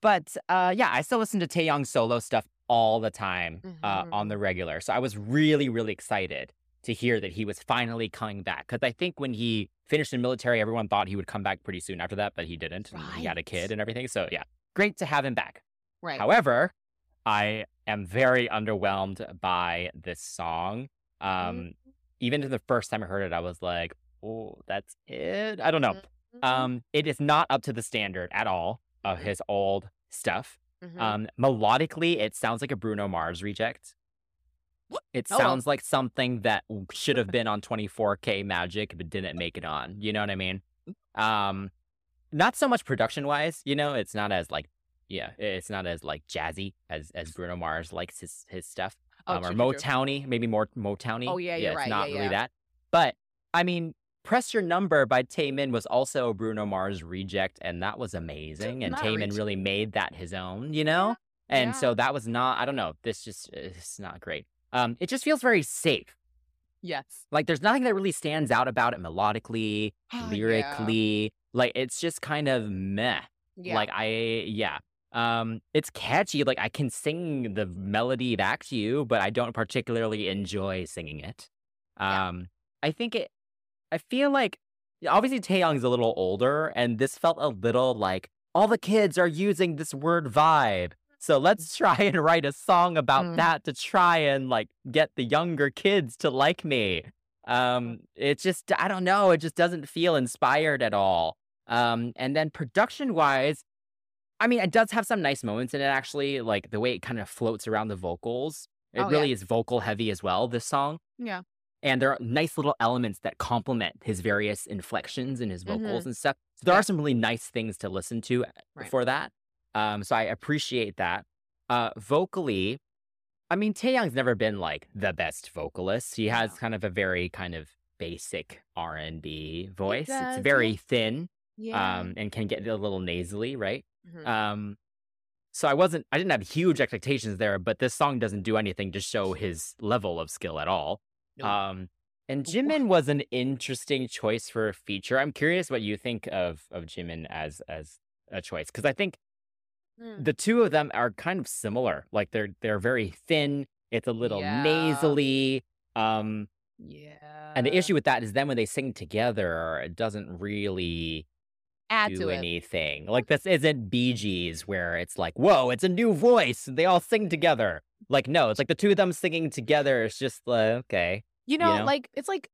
but uh, yeah, I still listen to Taeyang solo stuff all the time uh, Mhm, on the regular. So I was really, really excited to hear that he was finally coming back. Because I think when he finished in military, everyone thought he would come back pretty soon after that, but he didn't. and He had a kid and everything. So yeah, great to have him back. Right. However, I am very underwhelmed by this song. Um, Mm-hmm. even the first time I heard it, I was like, "Oh, that's it." I don't know. Mhm, Um, it is not up to the standard at all of Mhm. his old stuff. mhm. Um, melodically, it sounds like a Bruno Mars reject. It Oh, sounds like something that should have been on 24K Magic but didn't make it on. You know what I mean? Um, not so much production wise. You know, it's not as like, yeah, it's not as like jazzy as as Bruno Mars likes his his stuff. Oh, um, or true, true, true. Motowny, maybe more Motowny. Oh, yeah, you're it's right. not Yeah, really yeah. that. But I mean, Press Your Number by Taemin was also Bruno Mars reject, and that was amazing. And Not Taemin really made that his own, you know? And yeah. so that was not, I don't know, this just it's not great. Um, it just feels very safe. Yes. Like there's nothing that really stands out about it melodically, Oh, yeah. lyrically. Like it's just kind of meh. Yeah. Like I yeah. Um it's catchy. Like I can sing the melody back to you, but I don't particularly enjoy singing it. Yeah. Um I think it I feel like obviously Taeyang's a little older and this felt a little like all the kids are using this word vibe. So let's try and write a song about Mm. that to try and like get the younger kids to like me. Um it just I don't know, it just doesn't feel inspired at all. Um and then production wise, I mean it does have some nice moments in it actually, like the way it kind of floats around the vocals. It Oh, yeah. really is vocal heavy as well, this song. yeah. And there are nice little elements that complement his various inflections and his vocals Mhm. and stuff. So there Yeah. are some really nice things to listen to Right. for that. Um, so I appreciate that. Uh, vocally, I mean, Taeyang's never been like the best vocalist. He has No. kind of a very kind of basic R and B voice. does, it's very thin, Yeah. um, and can get a little nasally, right? Mhm. Um, so I wasn't, I didn't have huge expectations there, but this song doesn't do anything to show his level of skill at all. Um, and Jimin was an interesting choice for a feature. I'm curious what you think of of Jimin as as a choice because I think Mm. the two of them are kind of similar. Like they're they're very thin. It's a little Yeah. nasally. Um, yeah. and the issue with that is then when they sing together, it doesn't really add do to it. anything. Like this isn't Bee Gees where it's like, whoa, it's a new voice. They all sing together. Like no, it's like the two of them singing together. It's just like okay, You know, know? like it's like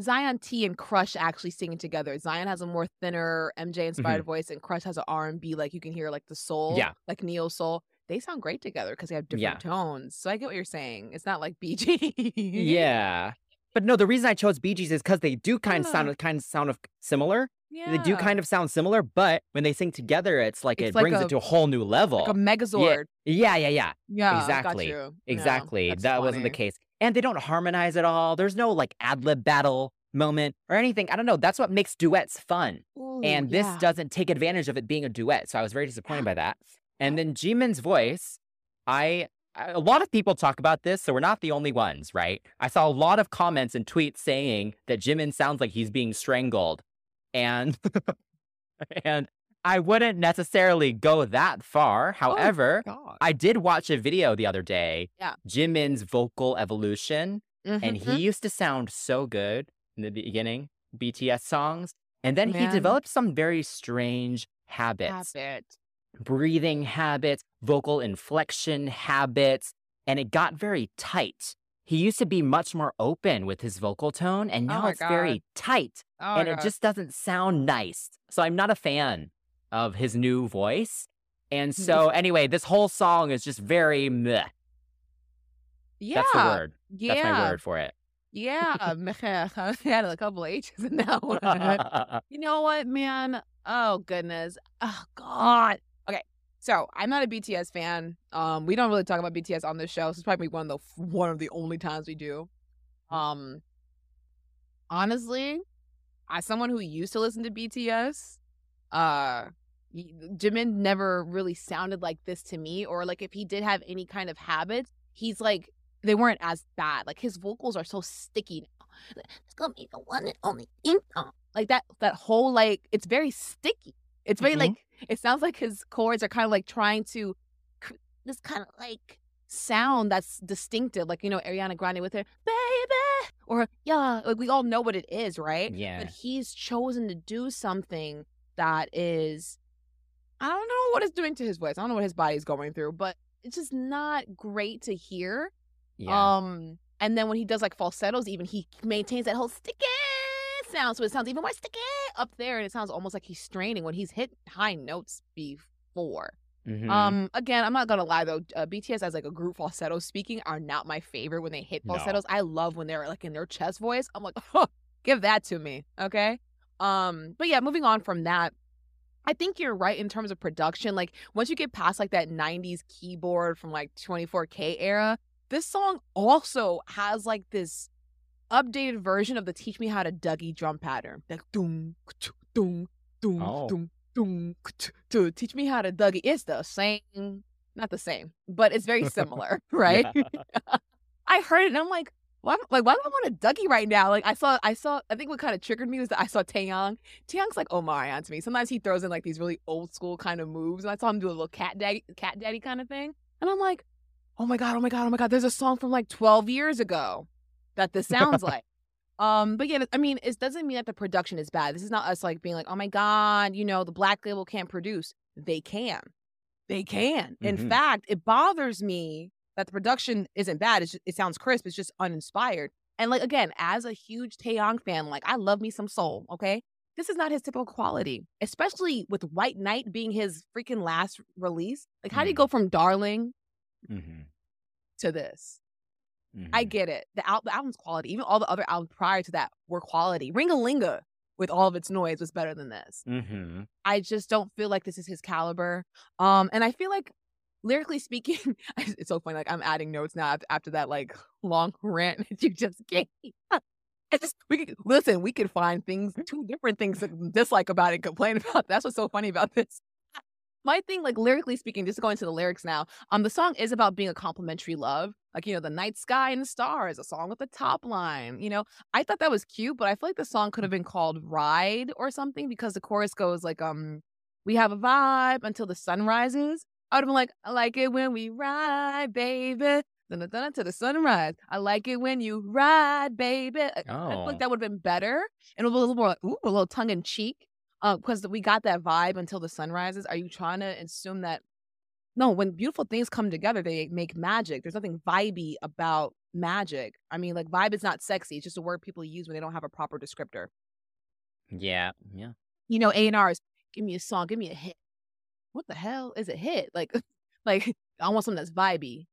Zion T and Crush actually singing together. Zion has a more thinner MJ inspired voice, and Crush has an R and B, like you can hear like the soul, Mm-hmm. Yeah. like neo soul. They sound great together because they have different Yeah. tones. So I get what you're saying. It's not like Bee Gees. yeah. But no, the reason I chose Bee Gees is because they do kind of sound kind of sound of similar. Yeah. They do kind of sound similar, but when they sing together, it's like It's it like brings a- it to a whole new level. like a Megazord. yeah, yeah, yeah. Yeah, exactly. Yeah, Exactly. that's that wasn't the case. And they don't harmonize at all. There's no like ad lib battle moment or anything. I don't know. That's what makes duets fun. Ooh, and this yeah. doesn't take advantage of it being a duet. So I was very disappointed by that. And then Jimin's voice, I a lot of people talk about this, so we're not the only ones, right? I saw a lot of comments and tweets saying that Jimin sounds like he's being strangled. And and I wouldn't necessarily go that far. However, God. I did watch a video the other day. Yeah. Jimin's vocal evolution. And Mhm. he used to sound so good in the beginning, BTS songs. And then he developed some very strange habits, habit. breathing habits, vocal inflection habits, and it got very tight. He used to be much more open with his vocal tone, and Oh now my it's very tight Oh and it just doesn't sound nice. So I'm not a fan of his new voice. And so, anyway, this whole song is just very meh. yeah, That's the word. yeah, That's my word for it. yeah. I had a couple of H's in that one. You know what, man? Oh goodness. Oh God. So I'm not a BTS fan. Um, we don't really talk about BTS on this show. So it's probably one of the one of the only times we do. Um, honestly, as someone who used to listen to BTS, uh, Jimin never really sounded like this to me. Or like if he did have any kind of habits, he's like they weren't as bad. Like his vocals are so sticky now. It's gonna be the one and only like that that whole like it's very sticky it's very Mhm. like it sounds like his chords are kind of like trying to this kind of like sound that's distinctive like you know ariana grande with her baby or yeah like we all know what it is right Yeah. but he's chosen to do something that is i don't know what it's doing to his voice i don't know what his body's going through but it's just not great to hear Yeah. um, and then when he does like falsettos, even he maintains that whole sticky sound, so it sounds even more sticky up there, and it sounds almost like he's straining when he's hit high notes before. Mhm. Um, again, I'm not gonna lie though, uh, BTS as like a group falsetto speaking are not my favorite when they hit No. falsettos. I love when they're like in their chest voice. I'm like, give that to me, okay? Um, but yeah, moving on from that. I think you're right in terms of production. Like once you get past like that 90s keyboard from like 24K era, this song also has like this updated version of the Teach Me How to Dougie drum pattern. Like doom, doom, doom, Oh. doom, doom, to teach me how to Dougie. It's the same, not the same, but it's very similar, right? I heard it and I'm like, why, like, why do I want a Dougie right now? Like, I saw, I saw, I think what kind of triggered me was that I saw Taeyang. Taeyang's like Omarion to me. Sometimes he throws in like these really old school kind of moves, and I saw him do a little cat daddy, cat daddy kind of thing, and I'm like, oh my god, oh my god, oh my god. There's a song from like 12 years ago that this sounds like. Um, but yeah, I mean, it doesn't mean that the production is bad. This is not us like being like, oh my god, you know, the black label can't produce. They can, they can. In Mhm. fact, it bothers me that the production isn't bad. It's just, it sounds crisp. It's just uninspired. And like again, as a huge Taeyang fan, like I love me some soul. Okay, this is not his typical quality, especially with White Night being his freaking last release. Like, how do you Mhm. go from Darling Mhm. to this? I Mhm. get it. The, al- the album's quality. Even all the other albums prior to that were quality. Ringa Linga, with all of its noise, was better than this. Mhm. I just don't feel like this is his caliber. Um, and I feel like lyrically speaking, it's so funny. Like I'm adding notes now after, after that like long rant that you just gave. I just we could listen. We could find things, two different things to dislike about it, and complain about. That's what's so funny about this. My thing, like lyrically speaking, just going to the lyrics now. Um, the song is about being a complimentary love. Like you know, the night sky and the stars, a song with the top line. You know, I thought that was cute, but I feel like the song could have been called "Ride" or something because the chorus goes like, um, we have a vibe until the sun rises. I would have been like, I like it when we ride, baby. Dun, dun, to the sunrise. I like it when you ride, baby. I, I feel Oh. like that would have been better and a little more, like, ooh, a little tongue in cheek. Uh, because we got that vibe until the sun rises. Are you trying to assume that? No, when beautiful things come together, they make magic. There's nothing vibey about magic. I mean, like vibe is not sexy. It's just a word people use when they don't have a proper descriptor. Yeah. Yeah. You know, A and R's give me a song, give me a hit. What the hell is a hit? Like, like I want something that's vibey.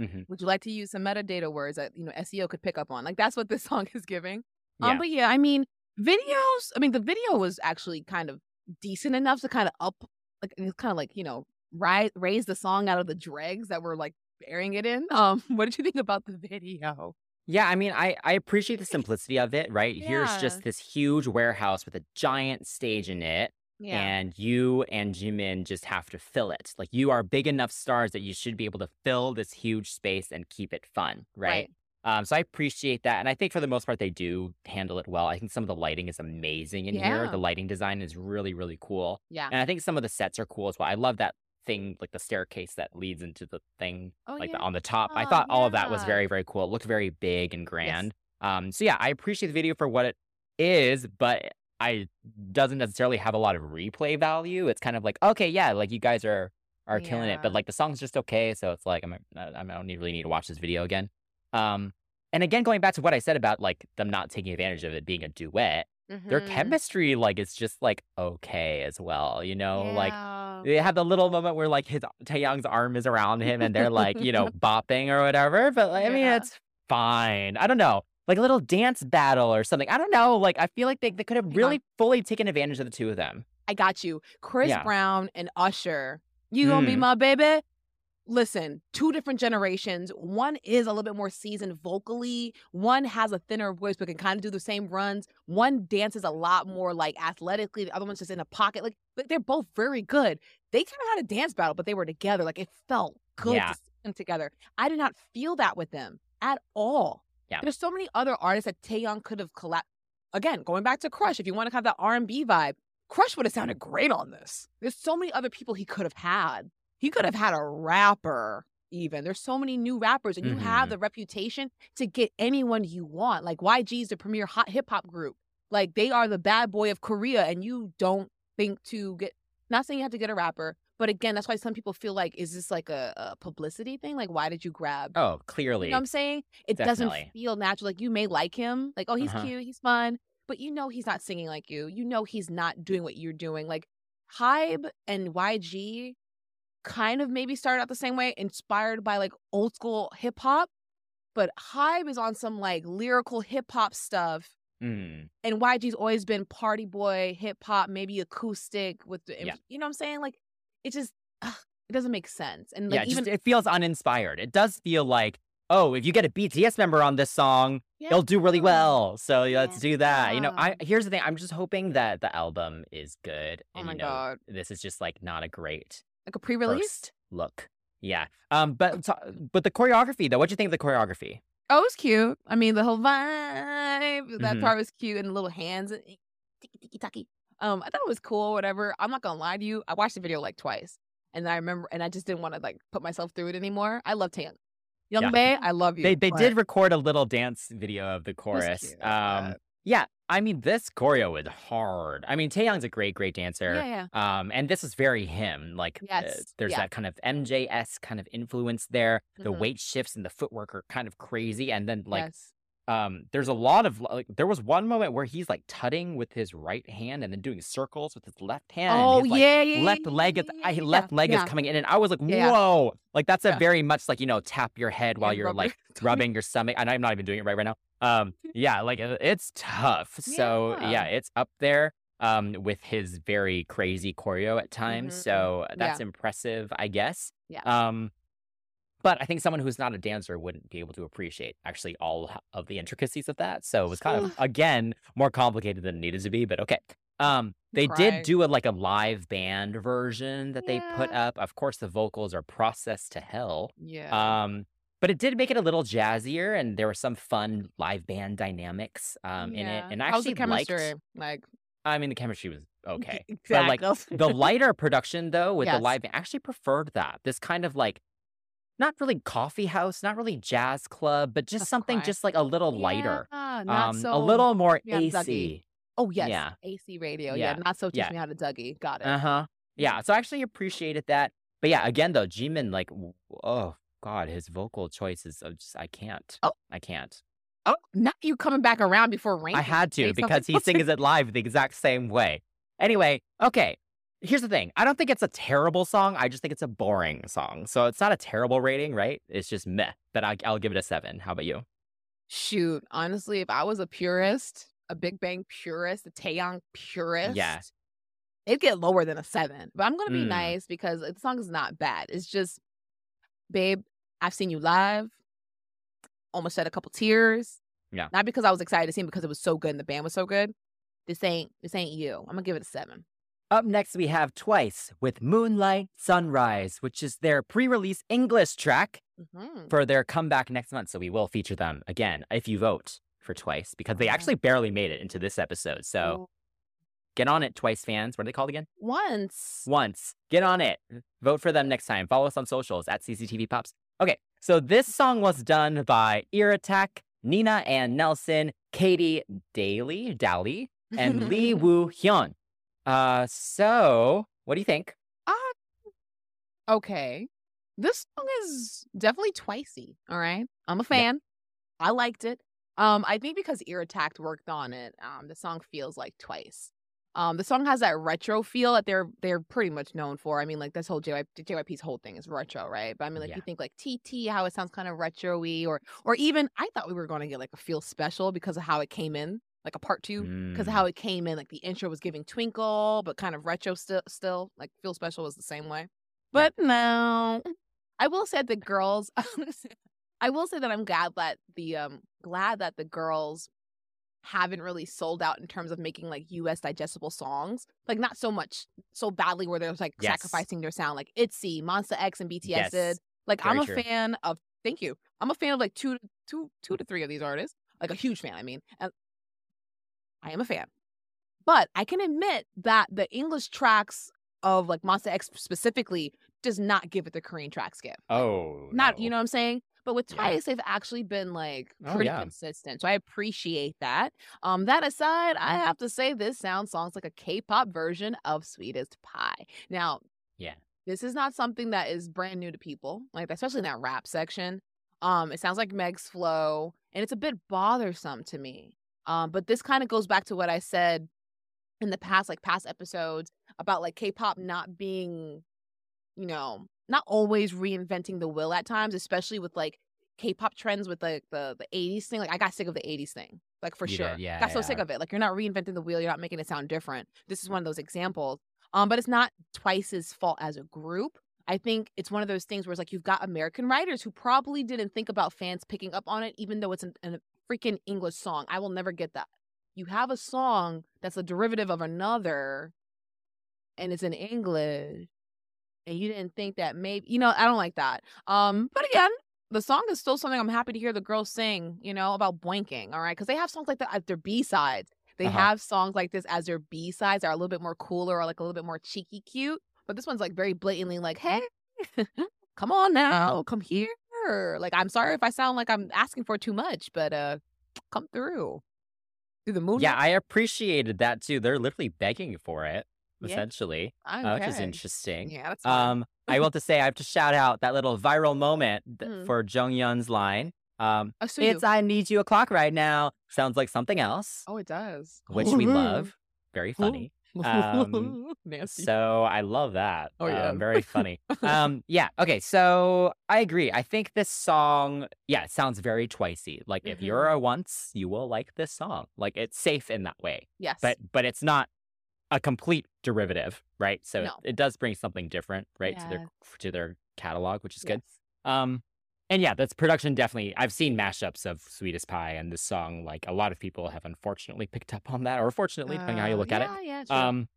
Mhm. Would you like to use some metadata words that you know SEO could pick up on? Like that's what this song is giving. Um, Yeah. but yeah, I mean, videos. I mean, the video was actually kind of decent enough to kind of up, like it's kind of like you know, rise raise the song out of the dregs that were like burying it in. Um, what did you think about the video? Yeah, I mean, I I appreciate the simplicity of it, right? Here's just this huge warehouse with a giant stage in it, Yeah. and you and Jimin just have to fill it. Like you are big enough stars that you should be able to fill this huge space and keep it fun, right? Um, so I appreciate that, and I think for the most part they do handle it well. I think some of the lighting is amazing in here. The lighting design is really, really cool, Yeah. and I think some of the sets are cool as well. I love that thing, like the staircase that leads into the thing, Oh, like the, on the top. I thought all of that was very, very cool. It looked very big and grand. Um, so yeah, I appreciate the video for what it is, but I doesn't necessarily have a lot of replay value. It's kind of like, okay, yeah, like you guys are are killing it, but like the song's just okay. So it's like I'm I I don't need- really need to watch this video again. Um, and again, going back to what I said about like them not taking advantage of it being a duet, their Mhm. chemistry like is just like okay as well. You know, like Yeah. They have the little moment where like his Taeyang's arm is around him and they're like, you know, bopping or whatever. But like, I mean, Yeah. it's fine. I don't know. Like a little dance battle or something. I don't know. Like I feel like they, they could have really fully taken advantage of the two of them. I got you. Chris Yeah. Brown and Usher. You gonna be Mm. my baby? Listen, two different generations. One is a little bit more seasoned vocally. One has a thinner voice but can kind of do the same runs. One dances a lot more like athletically. The other one's just in a pocket. Like, but they're both very good. They kind of had a dance battle, but they were together. Like it felt good Yeah. to see them together. I did not feel that with them at all. Yeah. There's so many other artists that Taeyang could have collab. Again, going back to Crush, if you want to have that R&B vibe, Crush would have sounded great on this. There's so many other people he could have had. He could have had a rapper, even. There's so many new rappers, and you have Mhm. the reputation to get anyone you want. Like YG is the premier hot hip hop group. Like they are the bad boy of Korea, and you don't think to get. Not saying you have to get a rapper, but again, that's why some people feel like, is this like a, a publicity thing? Like, why did you grab? Oh, clearly. You know what I'm saying? It Definitely. doesn't feel natural. Like you may like him, like oh he's Uh-huh. cute, he's fun, but you know he's not singing like you. You know he's not doing what you're doing. Like Hybe and YG kind of maybe started out the same way, inspired by like old school hip hop, but Hybe is on some like lyrical hip hop stuff. Mm. And YG's always been party boy, hip hop, maybe acoustic with the, Yeah. you know what I'm saying? Like it just, ugh, it doesn't make sense. And yeah, like it just, it feels uninspired. It does feel like, oh, if you get a BTS member on this song, they'll do really well. So let's do that. You know, I here's the thing. I'm just hoping that the album is good. Oh my you know, God. this is just like not a great like a pre-release. look. Yeah. Um. But but the choreography though. What do you think of the choreography? Oh, it was cute. I mean, the whole vibe, that Mhm. part was cute, and the little hands, and tiki tiki taki. Um, I thought it was cool. Whatever. I'm not gonna lie to you. I watched the video like twice, and I remember, and I just didn't want to like put myself through it anymore. I love Tan. Young Yeah. Bae, I love you. They they but did record a little dance video of the chorus. Um. Yeah. I mean, this choreo is hard. I mean, Taeyang's a great, great dancer. yeah, yeah. Um, and this is very him. Like, uh, Yes, there's yeah. that kind of MJS kind of influence there. The Mhm. weight shifts and the footwork are kind of crazy. And then, like, yes. um, there's a lot of like, there was one moment where he's like tutting with his right hand and then doing circles with his left hand. Oh his, like, yeah, yeah, left leg is I, left leg is coming in, and I was like, whoa! Like that's a very much like you know tap your head while you're rub like rubbing your stomach. And I'm not even doing it right right now. Um, yeah, like it's tough. So Yeah. yeah, it's up there. Um, with his very crazy choreo at times. Mhm. So that's impressive, I guess. Yeah. Um, but I think someone who's not a dancer wouldn't be able to appreciate actually all of the intricacies of that. So it was kind of again more complicated than it needed to be. But okay. Um, they did do a like a live band version that they put up. Of course, the vocals are processed to hell. Yeah. Um, but it did make it a little jazzier, and there were some fun live band dynamics um in it. And I actually liked. chemistry? Like I mean, the chemistry was okay. exactly. But like the lighter production though with the live band, I actually preferred that. This kind of like not really coffee house, not really jazz club, but just That's something quiet. just like a little lighter. Yeah, not Um so a little more yeah, AC. Dougie. Oh yes, Yeah. AC radio. Yeah, Yeah. not so teach Yeah. me how to Dougie. Got it. Uh-huh. Yeah, so I actually appreciated that. But yeah, again though, Jimin like oh god, his vocal choices of just I can't. Oh. I can't. Oh, now you coming back around before rain. I had to because he sings it live the exact same way. Anyway, okay. Here's the thing. I don't think it's a terrible song. I just think it's a boring song. So it's not a terrible rating, right? It's just meh. But I, I'll give it a seven. How about you? Shoot, honestly, if I was a purist, a Big Bang purist, a Taeyang purist, Yeah. it'd get lower than a seven. But I'm gonna be Mm. nice because the song is not bad. It's just, babe, I've seen you live. Almost shed a couple tears. Yeah. Not because I was excited to see him, because it was so good and the band was so good. This ain't this ain't you. I'm gonna give it a seven. Up next, we have Twice with Moonlight Sunrise, which is their pre release English track Mhm. for their comeback next month. So we will feature them again if you vote for Twice because they actually barely made it into this episode. So get on it, Twice fans. What are they called again? Once. Once. Get on it. Vote for them next time. Follow us on socials at CCTV Pops. Okay, so this song was done by Ear Attack, Nina Ann Nelson, Katie Daly, Dally, and Lee Woo Hyun. Uh, so what do you think? Uh, Okay. This song is definitely twicey. All right. I'm a fan. I liked it. Um, I think because Ear Attacked worked on it, um, the song feels like twice. Um, the song has that retro feel that they're they're pretty much known for. I mean, like this whole JY, JYP's whole thing is retro, right? But I mean, like Yeah. you think like TT, how it sounds kind of retro-y, or or even I thought we were going to get like a feel special because of how it came in, like a part two because of Mm, how it came in. Like the intro was giving twinkle, but kind of retro still. Still, like feel special was the same way. But no, I will say that the girls. I will say that I'm glad that the um glad that the girls haven't really sold out in terms of making like US digestible songs. Like not so much so badly where they're like Yes. sacrificing their sound like ITZY, Monsta X and BTS Yes, did. Like I'm a true. fan of thank you. I'm a fan of like two two two to three of these artists. Like a huge fan, I mean. And I am a fan. But I can admit that the English tracks of like Monsta X specifically does not give it the Korean tracks give. Oh, Not, you know what I'm saying? But with Yeah. Twice, they've actually been like Oh, pretty yeah. consistent. So I appreciate that. Um, that aside, I have to say this sound sounds like a K-pop version of Sweetest Pie. Now, Yeah. this is not something that is brand new to people, like especially in that rap section. Um, it sounds like Meg's flow, and it's a bit bothersome to me. Um, but this kind of goes back to what I said in the past, like past episodes about like K-pop not being, you know, not always reinventing the wheel at times, especially with like K-pop trends with like the the 80s thing. Like I got sick of the 80s thing. Like for You sure. did, yeah, got so sick of it. Like you're not reinventing the wheel, you're not making it sound different. This is one of those examples. Um, but it's not Twice's fault as a group. I think it's one of those things where it's like you've got American writers who probably didn't think about fans picking up on it, even though it's an, an, a freaking English song. I will never get that. You have a song that's a derivative of another, and it's in English, and you didn't think that maybe you know I don't like that. Um, but again, the song is still something I'm happy to hear the girls sing. You know about boinking, all right, because they have songs like that as their B sides. They Uh-huh. have songs like this as their B sides that are a little bit more cooler or like a little bit more cheeky cute. But this one's like very blatantly like, hey, come on now, come here. Like, I'm sorry if I sound like I'm asking for too much, but uh, come through. Through the moon. Yeah, I appreciated that too. They're literally begging for it. Essentially, okay. uh, which is interesting. Yeah. Um, I want to say, I have to shout out that little viral moment th- Mhm. for Jeongyeon's line. Um, Oh, so it's you- I need you o'clock right now. Sounds like something else, oh, it does. which we love. Very funny. Um. So I love that. Oh, yeah. Um, very funny. um, yeah. Okay. So I agree. I think this song, yeah, it sounds very twicey. Like if Mm-hmm. you're a once, you will like this song. Like it's safe in that way, yes. but but it's not a complete derivative, right? So it- No. it, does bring something different, right, to their to their catalog, which is good. Um, and yeah, that's production definitely. I've seen mashups of Sweetest Pie and this song. Like a lot of people have unfortunately picked up on that, or fortunately, depending how you Uh, look at it. Yeah, yeah. True. Um,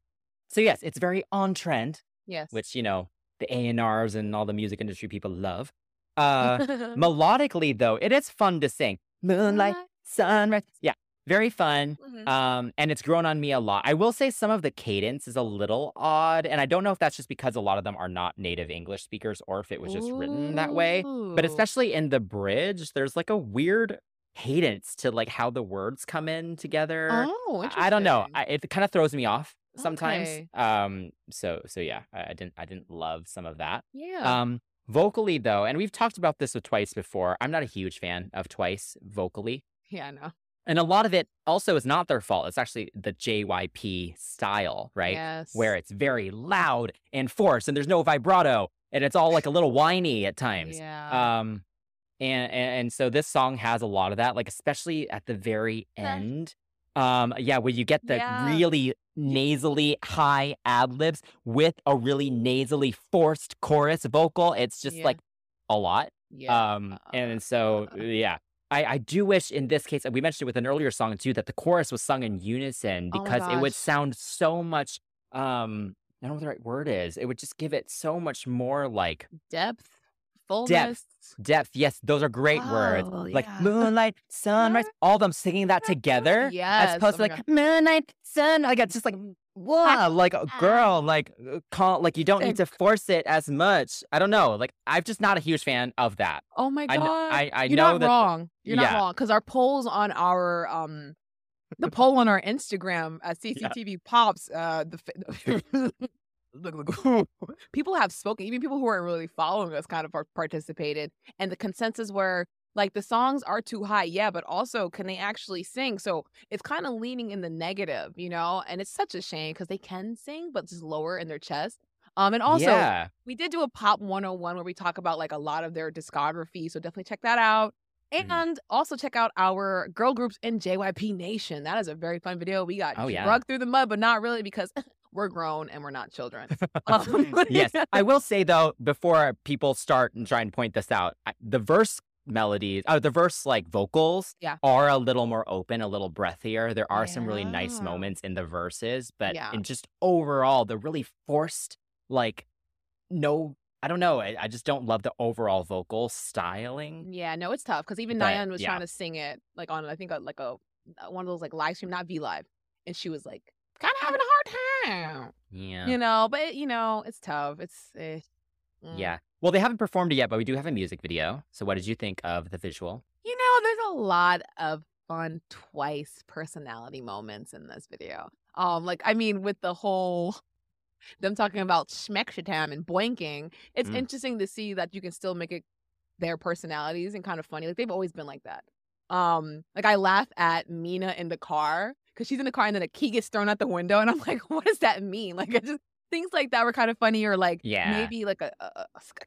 so yes, it's very on trend, yes. which you know the A and R's and all the music industry people love. Uh, melodically though, it is fun to sing. Moonlight, sunrise, yeah, very fun. Mhm. Um, and it's grown on me a lot. I will say some of the cadence is a little odd, and I don't know if that's just because a lot of them are not native English speakers or if it was just written that way. But especially in the bridge, there's like a weird cadence to like how the words come in together. Oh, I- I don't know. I, it kind of throws me off sometimes. Okay. Um. So so yeah, I, I didn't I didn't love some of that. yeah. Um. Vocally though, and we've talked about this with Twice before. I'm not a huge fan of Twice vocally. yeah, I know. And a lot of it also is not their fault. It's actually the JYP style, right? Yes. Where it's very loud and forced and there's no vibrato and it's all like a little whiny at times. Yeah. Um and, and and so this song has a lot of that, like especially at the very end. Um yeah, where you get the Yeah. really nasally high ad libs with a really nasally forced chorus vocal. It's just Yeah. like a lot. yeah. Um, and so yeah, I, I do wish in this case, we mentioned it with an earlier song too, that the chorus was sung in unison Oh because it would sound so much um I don't know what the right word is. It would just give it so much more like Depth, fullness. depth. Yes, those are great words. Oh, Like moonlight, sunrise, all of them singing that together. Yes, As opposed oh to like moonlight, sun. Like it's just like whoa, like a girl, like uh, call, like you don't need to force it as much. I don't know. Like I'm just not a huge fan of that. Oh my I god! kn- I- I You're know not that- wrong. You're not Yeah. wrong because our polls on our um, the poll on our Instagram at CCTV pops uh the. fa- Look, look, people have spoken. Even people who aren't really following us kind of par- participated, and the consensus were like the songs are too high, yeah, but also can they actually sing? So it's kind of leaning in the negative, you know. And it's such a shame because they can sing, but just lower in their chest. Um, and also yeah. we did do a pop 101 where we talk about like a lot of their discography so definitely check that out Mhm. and also check out our girl groups in jyp nation that is a very fun video we got Oh, yeah. drugged through the mud but not really because we're grown and we're not children Um, yes. I will say though, before people start and try and point this out, the verse melodies, uh, the verse like vocals, Yeah. are a little more open, a little breathier. There are some really nice moments in the verses, but Yeah. in just overall, the really forced, like, no, I don't know. I, I just don't love the overall vocal styling. yeah no it's tough because even But, Nayeon was yeah. trying to sing it like on i think a, like a uh, one of those like live stream not v live and she was like kind of having a hard time Yeah. you know but you know it's tough it's eh, mm. Yeah. Well, they haven't performed it yet, but we do have a music video. So, what did you think of the visual? You know, there's a lot of fun twice personality moments in this video. Um, like I mean, with the whole them talking about schmexatam and boinking, it's Mm. interesting to see that you can still make it their personalities and kind of funny. Like they've always been like that. Um, like I laugh at Mina in the car because she's in the car and then a key gets thrown out the window, and I'm like, what does that mean? Like I just things like that were kind of funny, or like Yeah. maybe like a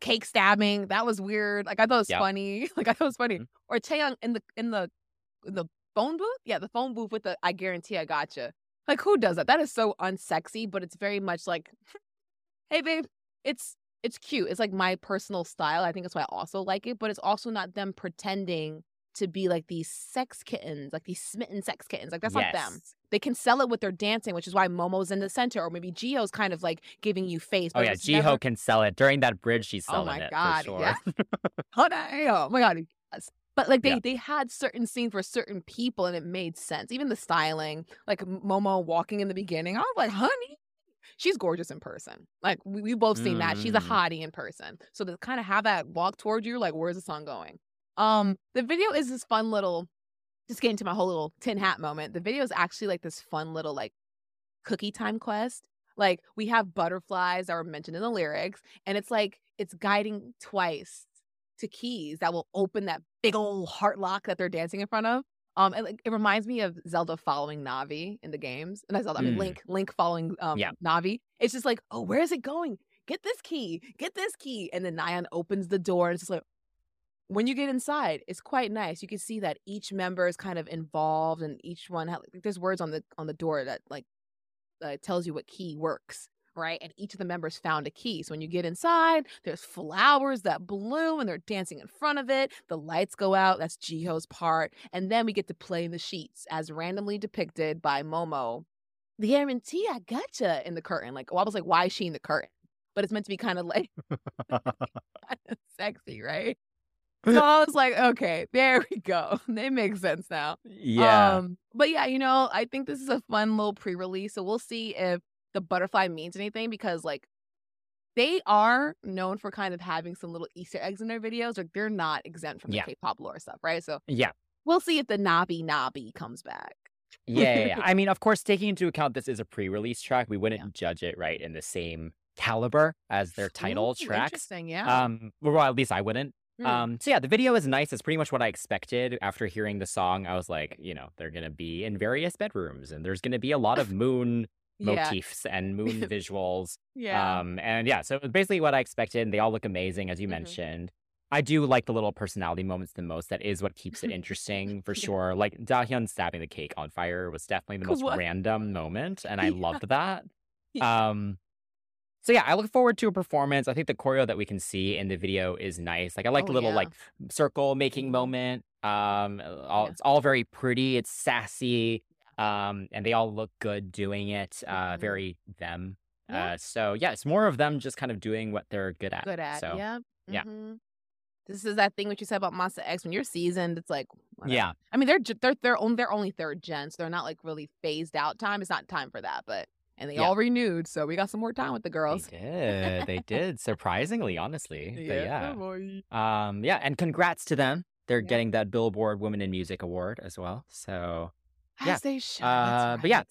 cake stabbing. That was weird. Like I thought it was Yep. funny. Like I thought it was funny. Mhm. Or Taeyong in the in the in the phone booth. Yeah, the phone booth with the I guarantee I gotcha. Like who does that? That is so unsexy, but it's very much like, hey babe, it's it's cute. It's like my personal style. I think that's why I also like it. But it's also not them pretending to be like these sex kittens, like these smitten sex kittens. Like that's not them. They can sell it with their dancing, which is why Momo's in the center, or maybe Jihyo's kind of like giving you face. Oh yeah, Jihyo never- can sell it during that bridge. She's Oh selling my it God, for sure. yeah. Oh, oh my god, does. But like they Yeah. they had certain scenes for certain people, and it made sense. Even the styling, like Momo walking in the beginning, I was like, honey, she's gorgeous in person. Like we we both seen that she's a Mm. hottie in person. So to kind of have that walk towards you, like where's the song going? Um, the video is this fun little. Just getting to my whole little tin hat moment. The video is actually like this fun little like cookie time quest. Like we have butterflies that were mentioned in the lyrics, and it's like it's guiding twice to keys that will open that big old heart lock that they're dancing in front of. Um, and like, it reminds me of Zelda following Navi in the games, and I Zelda, I mean Mm. Link, Link following um Yeah. Navi. It's just like, oh, where is it going? Get this key, get this key, and then Nayeon opens the door, and it's just like. When you get inside, it's quite nice. You can see that each member is kind of involved, and each one ha- like, there's words on the on the door that like uh, tells you what key works, right? And each of the members found a key. So when you get inside, there's flowers that bloom and they're dancing in front of it. The lights go out. That's Jihyo's part. And then we get to play in the sheets as randomly depicted by Momo. The guarantee I gotcha in the curtain. Like, well, I was like, why is she in the curtain? But it's meant to be kind of like sexy, right? So I was like, okay, there we go. It makes sense now. yeah. Um, but yeah, you know, I think this is a fun little pre-release. So we'll see if the butterfly means anything because like they are known for kind of having some little Easter eggs in their videos. Like they're not exempt from the Yeah. K-pop lore stuff, right? So yeah. we'll see if the Nabi Nabi comes back. Yeah, yeah, yeah. I mean, of course, taking into account this is a pre-release track, we wouldn't judge it right in the same caliber as their title Ooh, tracks. Interesting, yeah. Um, well, at least I wouldn't. Mm. Um, so yeah, the video is nice. It's pretty much what I expected. After hearing the song, I was like, you know, they're gonna be in various bedrooms, and there's gonna be a lot of moon yeah. motifs and moon visuals. Yeah. Um, and yeah, so basically what I expected. and They all look amazing, as you Mhm. mentioned. I do like the little personality moments the most. That is what keeps it interesting for sure. Like Dahyun stabbing the cake on fire was definitely the most What? random moment, and I Yeah. loved that. Yeah. Um, so yeah, I look forward to a performance. I think the choreo that we can see in the video is nice. Like I like Oh, the little yeah. like circle making Mhm. moment. Um, all, Yeah. it's all very pretty. It's sassy. Um, and they all look good doing it. Uh, Mhm. very them. Yeah. Uh, so yeah, it's more of them just kind of doing what they're good at. Good at. So yeah. mhm. This is that thing what you said about Monsta X. When you're seasoned, it's like whatever. yeah, I mean, they're they're they're only they're only third gen, so they're not like really phased out time. It's not time for that, but and they Yeah. all renewed, so we got some more time with the girls. they did. They did surprisingly, honestly. But yeah. Um, yeah, and congrats to them. They're Yeah. getting that Billboard Women in Music Award as well. So As Yeah. they should. Uh, that's but yeah.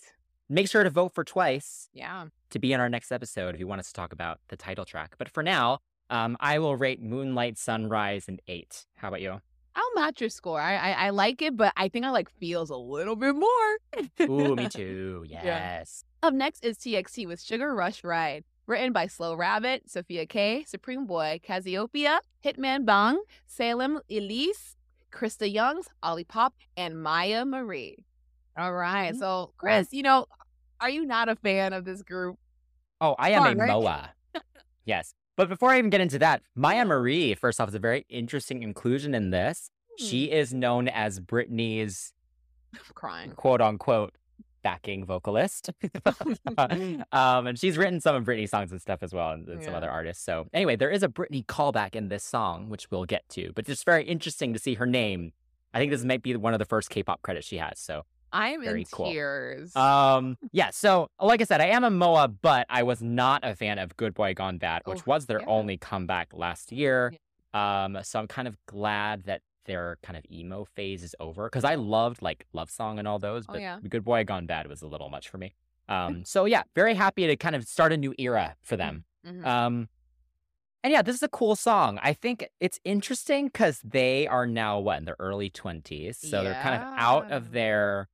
make sure to vote for twice yeah. to be in our next episode if you want us to talk about the title track. But for now, um, I will rate Moonlight Sunrise an eight. How about you? I'll match your score. I, I I like it, but I think I like feels a little bit more. Ooh, me too. Yes. Up next is TXT with Sugar Rush Ride. Written by Slow Rabbit, Sophia K, Supreme Boy, Cassiopeia, Hitman Bang, Salem Ilese, Krysta Youngs, Ollipop, and Myah Marie. All right. Mm-hmm. So, Chris, you know, are you not a fan of this group? Oh, I am Fun, a right? MOA. yes. But before I even get into that, Myah Marie, first off, is a very interesting inclusion in this. Hmm. She is known as Britney's I'm crying. quote unquote backing vocalist. um, and she's written some of Britney's songs and stuff as well, and, and some other artists. So anyway, there is a Britney callback in this song, which we'll get to. But it's very interesting to see her name. I think this might be one of the first K-pop credits she has. So I am Very in cool. tears. um, yeah. So like I said, I am a Moa, but I was not a fan of Good Boy Gone Bad, which Oh, was their yeah. only comeback last year. Um, so I'm kind of glad that their kind of emo phase is over because I loved like Love Song and all those, Oh, but yeah. Good Boy Gone Bad was a little much for me. Um, so yeah, very happy to kind of start a new era for them. Mhm. Um, and yeah, this is a cool song. I think it's interesting because they are now what in their early twenties, so they're kind of out of their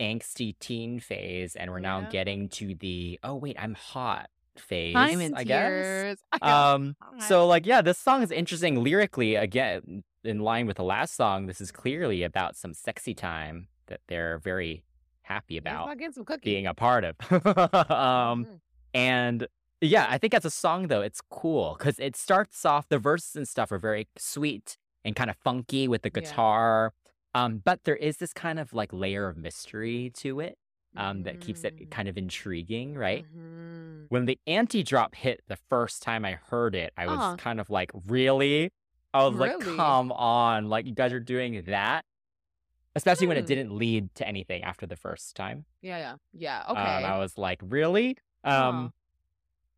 angsty teen phase, and we're now Yeah. getting to the oh wait, I'm hot phase. I'm in I guess. tears. Um, so like yeah, this song is interesting lyrically. Again, in line with the last song, this is clearly about some sexy time that they're very happy about not some cookies. being a part of. um, Mhm. and yeah, I think as a song though, it's cool because it starts off. The verses and stuff are very sweet and kind of funky with the Yeah. guitar. Um, but there is this kind of like layer of mystery to it um, that keeps it Mm. kind of intriguing, right? Mhm. When the anti drop hit the first time I heard it, I was Uh-huh. kind of like, really? I was like, Really? come on, like you guys are doing that. Especially when it Hmm. didn't lead to anything after the first time. Yeah, yeah, yeah. Um, Okay. I was like, really? Huh. Um,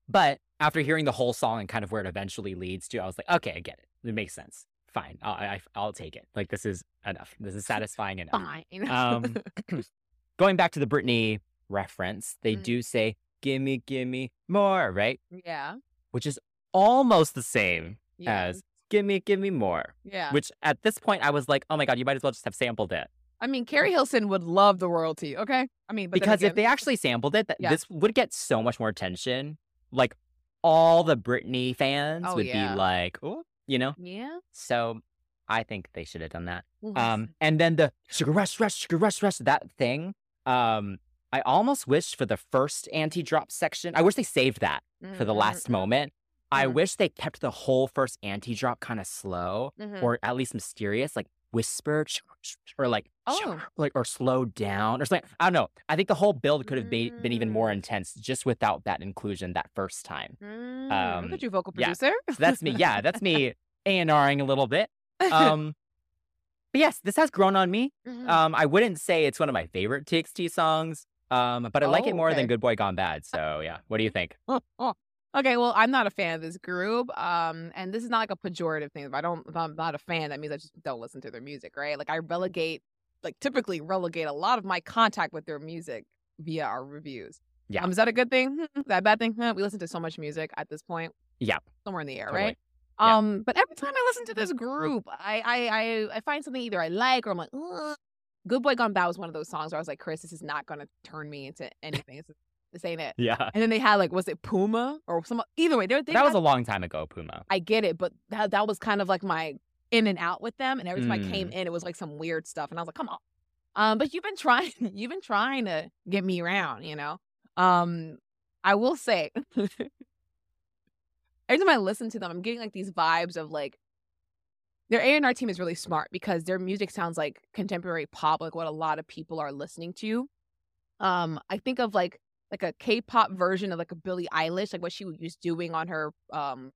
but after hearing the whole song and kind of where it eventually leads to, I was like, okay, I get it. It makes sense. Fine. I'll, I, I'll take it. Like, this is enough. This is satisfying enough. Fine. Um, going back to the Britney reference, they Mhm. do say, gimme, gimme more, right? yeah. Which is almost the same Yeah. as gimme, gimme more. yeah. Which at this point, I was like, oh my God, you might as well just have sampled it. I mean, Keri Hilson would love the royalty. Okay. I mean, because if they actually sampled it, that Yeah. this would get so much more attention. Like all the Britney fans Oh, would yeah. be like, oh, you know. yeah. So I think they should have done that. Um, and then the sugar rush, rush, sugar rush, rush, that thing. Um, I almost wish for the first anti-drop section. I wish they saved that for the Mhm, last moment. I Mhm. wish they kept the whole first anti-drop kind of slow mhm. or at least mysterious, like whisper or like Oh. like or slow down or something. I don't know. I think the whole build could have be, been even more Mm. intense just without that inclusion that first time. Mm, um, look at you, vocal yeah. producer. So that's me. Yeah, that's me A and Ring a little bit. Um, but yes, this has grown on me. Mhm. Um, I wouldn't say it's one of my favorite TXT songs. Um, but I like it Oh, more okay. than Good Boy Gone Bad. So yeah, what do you think? Okay, well, I'm not a fan of this group. Um, and this is not like a pejorative thing. If I don't, if I'm not a fan, that means I just don't listen to their music, right? Like I relegate, like typically relegate a lot of my contact with their music via our reviews. Yeah. Um, is that a good thing? Is that a bad thing? We listen to so much music at this point. Yeah. Somewhere in the air, Totally. right? Yeah. Um, but every time I listen to this group, I I I, I find something either I like or I'm like, Ugh. Good Boy Gone Bad was one of those songs where I was like, Chris, this is not gonna turn me into anything. This, is, ain't it. Yeah, And then they had like, was it Puma or some? Either way, they, they that was a long time ago, Puma. I get it, but that that was kind of like my in and out with them. And every time I came Mm. in, it was like some weird stuff, and I was like, come on. Um, but you've been trying, you've been trying to get me around, you know. Um, I will say, every time I listen to them, I'm getting like these vibes of like their A&R team is really smart because their music sounds like contemporary pop, like what a lot of people are listening to. Um, I think of like like a K-pop version of like a Billie Eilish, like what she was doing on her um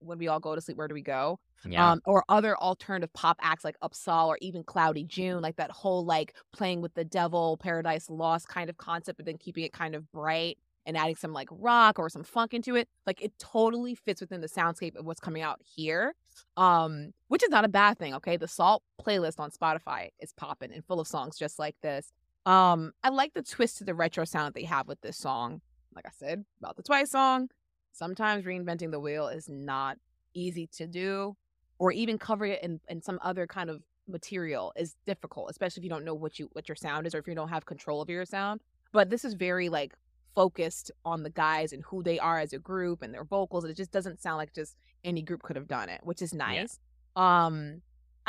when we all go to sleep, where do we go? Yeah. Um, or other alternative pop acts like Upsahl or even Cloudy June, like that whole like playing with the devil, Paradise Lost kind of concept, but then keeping it kind of bright and adding some like rock or some funk into it. Like it totally fits within the soundscape of what's coming out here. Um, which is not a bad thing, okay? The Salt playlist on Spotify is popping and full of songs just like this. Um, I like the twist to the retro sound they have with this song. Like I said, about the Twice song. Sometimes reinventing the wheel is not easy to do, or even covering it in, in some other kind of material is difficult, especially if you don't know what you what your sound is or if you don't have control over your sound. But this is very like focused on the guys and who they are as a group and their vocals. It just doesn't sound like just any group could have done it, which is nice. Um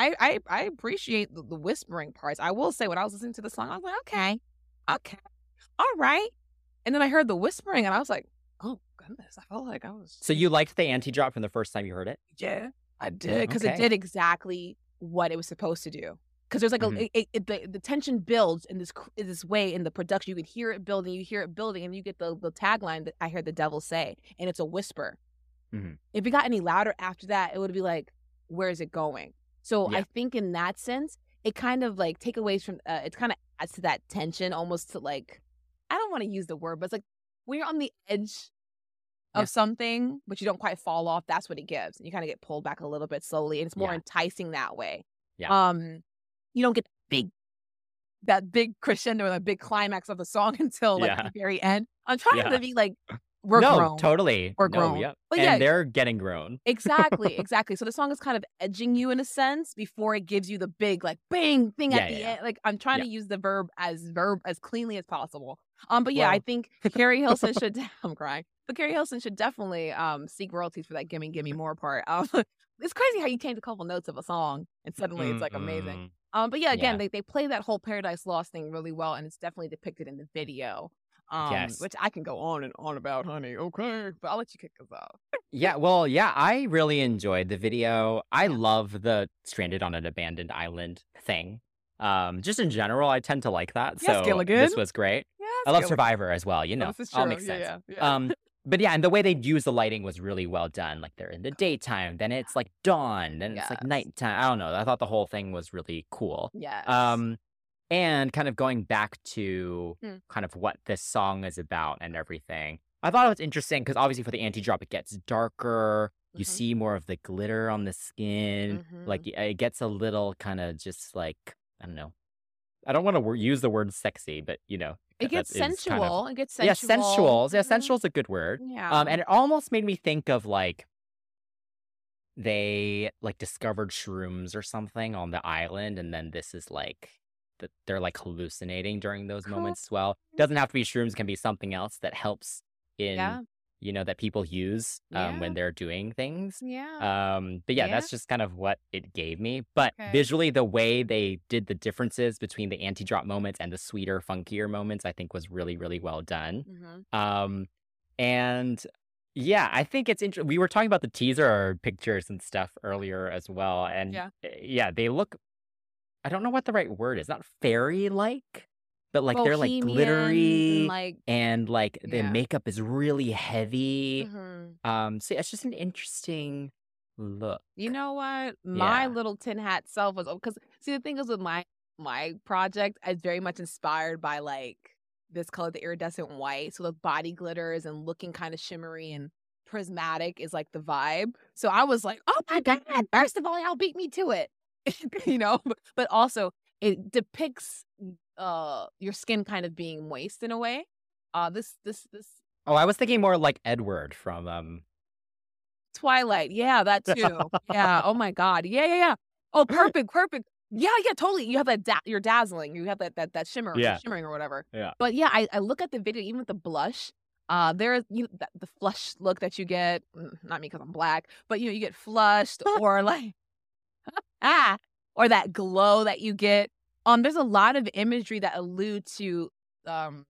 I I I appreciate the, the whispering parts. I will say when I was listening to the song, I was like, okay, okay, all right. And then I heard the whispering and I was like, oh goodness, I felt like I was so you liked the anti drop from the first time you heard it? yeah, I did because it did exactly what it was supposed to do. Because there's like Mhm. a it, it, the the tension builds in this in this way in the production. You can hear it building, you hear it building, and you get the the tagline that I heard the devil say, and it's a whisper. Mhm. If it got any louder after that, it would be like, where is it going? So Yeah. I think in that sense, it kind of like take away from uh, it kind of adds to that tension, almost to like I don't want to use the word, but it's like when you're on the edge of Yeah. something, but you don't quite fall off. That's what it gives, and you kind of get pulled back a little bit slowly, and it's more Yeah. enticing that way. Yeah. Um, you don't get big that big crescendo and a big climax of the song until like Yeah. the very end. I'm trying to be like we're no, grown. totally. We're No, grown. yep. But and yeah. they're getting grown. Exactly, exactly. So the song is kind of edging you in a sense before it gives you the big like bang thing Yeah, at the yeah, end. Like I'm trying to use the verb as verb as cleanly as possible. Um, but yeah, I think Keri Hilson should. I'm crying, but Keri Hilson should definitely um seek royalties for that "Gimme Gimme More" part. Um, it's crazy how you change a couple notes of a song and suddenly it's like amazing. Um, but yeah, again, Yeah. they they play that whole Paradise Lost thing really well, and it's definitely depicted in the video. Um, Yes. which I can go on and on about, honey. Okay, but I'll let you kick us off. Yeah, well, yeah, I really enjoyed the video. I love the stranded on an abandoned island thing. Um, just in general, I tend to like that. Yes, so Gilligan. this was great. Yeah, I love Survivor as well, you know. this all makes sense. yeah, yeah. Um, but yeah, and the way they use the lighting was really well done. Like they're in the daytime, then it's like dawn, then it's like nighttime. I don't know. I thought the whole thing was really cool. Yes. Um, and kind of going back to Hmm. kind of what this song is about and everything. I thought it was interesting because obviously for the anti drop, it gets darker. You Mhm. see more of the glitter on the skin. Like Mhm. y- it gets a little kind of just like, I don't know. I don't want to use the word sexy, but you know, It gets is kind of- sensual. It gets yeah, sensual. sensual. Yeah, Mhm. sensual is a good word. Yeah. Um, and it almost made me think of like they like discovered shrooms or something on the island, and then this is like that they're like hallucinating during those Cool. moments as well. Doesn't have to be shrooms; can be something else that helps in Yeah. you know that people use um, Yeah. when they're doing things. yeah. Um, but yeah, Yeah. that's just kind of what it gave me. But Okay. visually, the way they did the differences between the anti-drop moments and the sweeter, funkier moments, I think was really, really well done. Mhm. Um, and yeah, I think it's interesting. We were talking about the teaser pictures and stuff earlier as well, and Yeah. uh, yeah, they look. I don't know what the right word is. Not fairy-like, but like they're like Bohemian and, glittery like and like the Yeah. makeup is really heavy. mhm. Um, so yeah, it's just an interesting look. You know what? My Yeah. little tin hat self was because see the thing is with my my project, it's very much inspired by like this color, the iridescent white. So the body glitters and looking kind of shimmery and prismatic is like the vibe. So I was like, oh my god! First of all, y'all beat me to it, you know. But, also it depicts uh your skin kind of being moist in a way. Uh this this this Oh, I was thinking more like Edward from um. Twilight. Yeah, that too. yeah. Oh my God. Yeah, yeah, yeah. Oh, perfect, perfect. Yeah, yeah, totally. You have that da- you're dazzling. You have that that that shimmer, Yeah. shimmering or whatever. Yeah. But yeah, I, I look at the video, even with the blush. Uh, there is you the, the flush look that you get. mm, Not me because I'm black, but you know you get flushed or like ah, or that glow that you get. Um, there's a lot of imagery that allude to um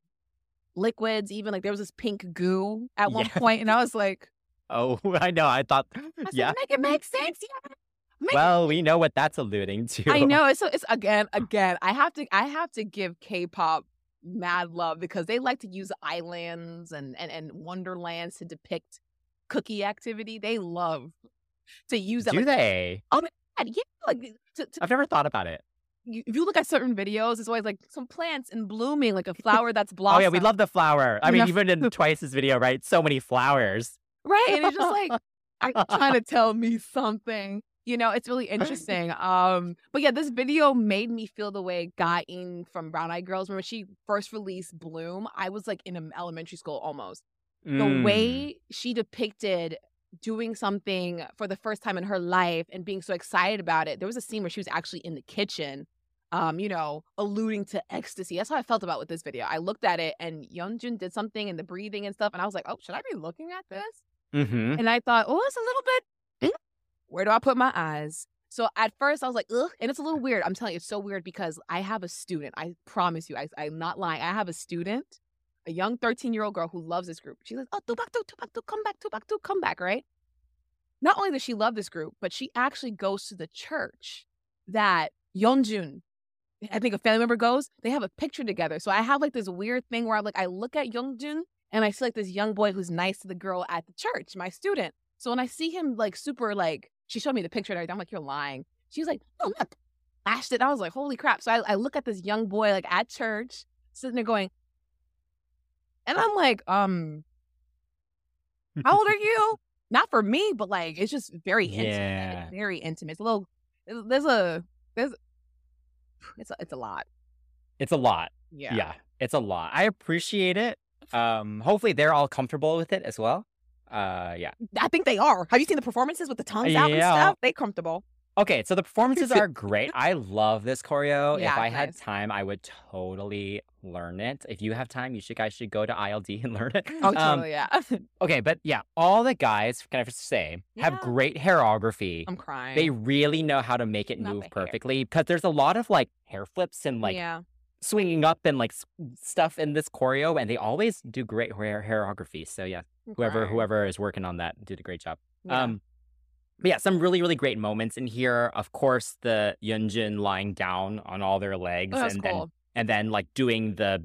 liquids. Even like there was this pink goo at one Yeah. point, and I was like, Oh, I know. I thought. I yeah. make it make sense. Yeah. well, we know what that's alluding to. I know it's it's again again. I have to I have to give K-pop mad love because they like to use islands and and and wonderlands to depict cookie activity. They love to use that. Do like, they? God, yeah, like to, to, I've never thought about it. you, if you look at certain videos, it's always like some plants and blooming, like a flower that's blossoming. Oh yeah, we love the flower. I mean, even in Twice's video, right? So many flowers. right, and it's just like you trying to tell me something? You know, it's really interesting. Um, but yeah, this video made me feel the way Ga In from Brown Eyed Girls. When she first released Bloom, I was like in elementary school almost. The Mm. way she depicted doing something for the first time in her life and being so excited about it. There was a scene where she was actually in the kitchen, um, you know, alluding to ecstasy. That's how I felt about with this video. I looked at it and Yeonjun did something and the breathing and stuff, and I was like, oh, should I be looking at this? Mhm. And I thought, oh, it's a little bit. Where do I put my eyes? So at first I was like, ugh, and it's a little weird. I'm telling you, it's so weird because I have a student. I promise you, I, I'm not lying. I have a student, a young 13 year old girl who loves this group. She's like, oh, Tubatu, Tubak Tu, come back, Tubatu, come back, right? Not only does she love this group, but she actually goes to the church that Yeonjun, I think a family member goes. They have a picture together. So I have like this weird thing where I'm like I look at Yeonjun and I see like this young boy who's nice to the girl at the church, my student. So when I see him like super like, she showed me the picture and everything. I'm like, you're lying. She was like, oh, no, I'm. Flashed it. I was like, holy crap. So I, I look at this young boy like at church, sitting there going, and I'm like, um, how old are you? Not for me, but like it's just very intimate. Yeah. It's very intimate. It's a little. There's a there's. It's a, it's a lot. It's a lot. Yeah. Yeah. it's a lot. I appreciate it. Um, hopefully they're all comfortable with it as well. Uh, yeah. I think they are. Have you seen the performances with the tongues out and stuff? They comfortable. Okay, so the performances are great. I love this choreo. Yeah, if I it's had time, I would totally learn it. If you have time, you should guys should go to ILD and learn it. Oh, Um, totally. yeah. okay, but yeah, all the guys, can I just say, have great hairography. I'm crying. They really know how to make it Not move perfectly because there's a lot of like hair flips and like yeah. swinging up and like s- stuff in this choreo, and they always do great hair choreography. So yeah, I'm whoever crying. whoever is working on that did a great job. Yeah. Um, but yeah, some really really great moments in here. Of course, the Yeonjun lying down on all their legs, Oh, and cool. then and then like doing the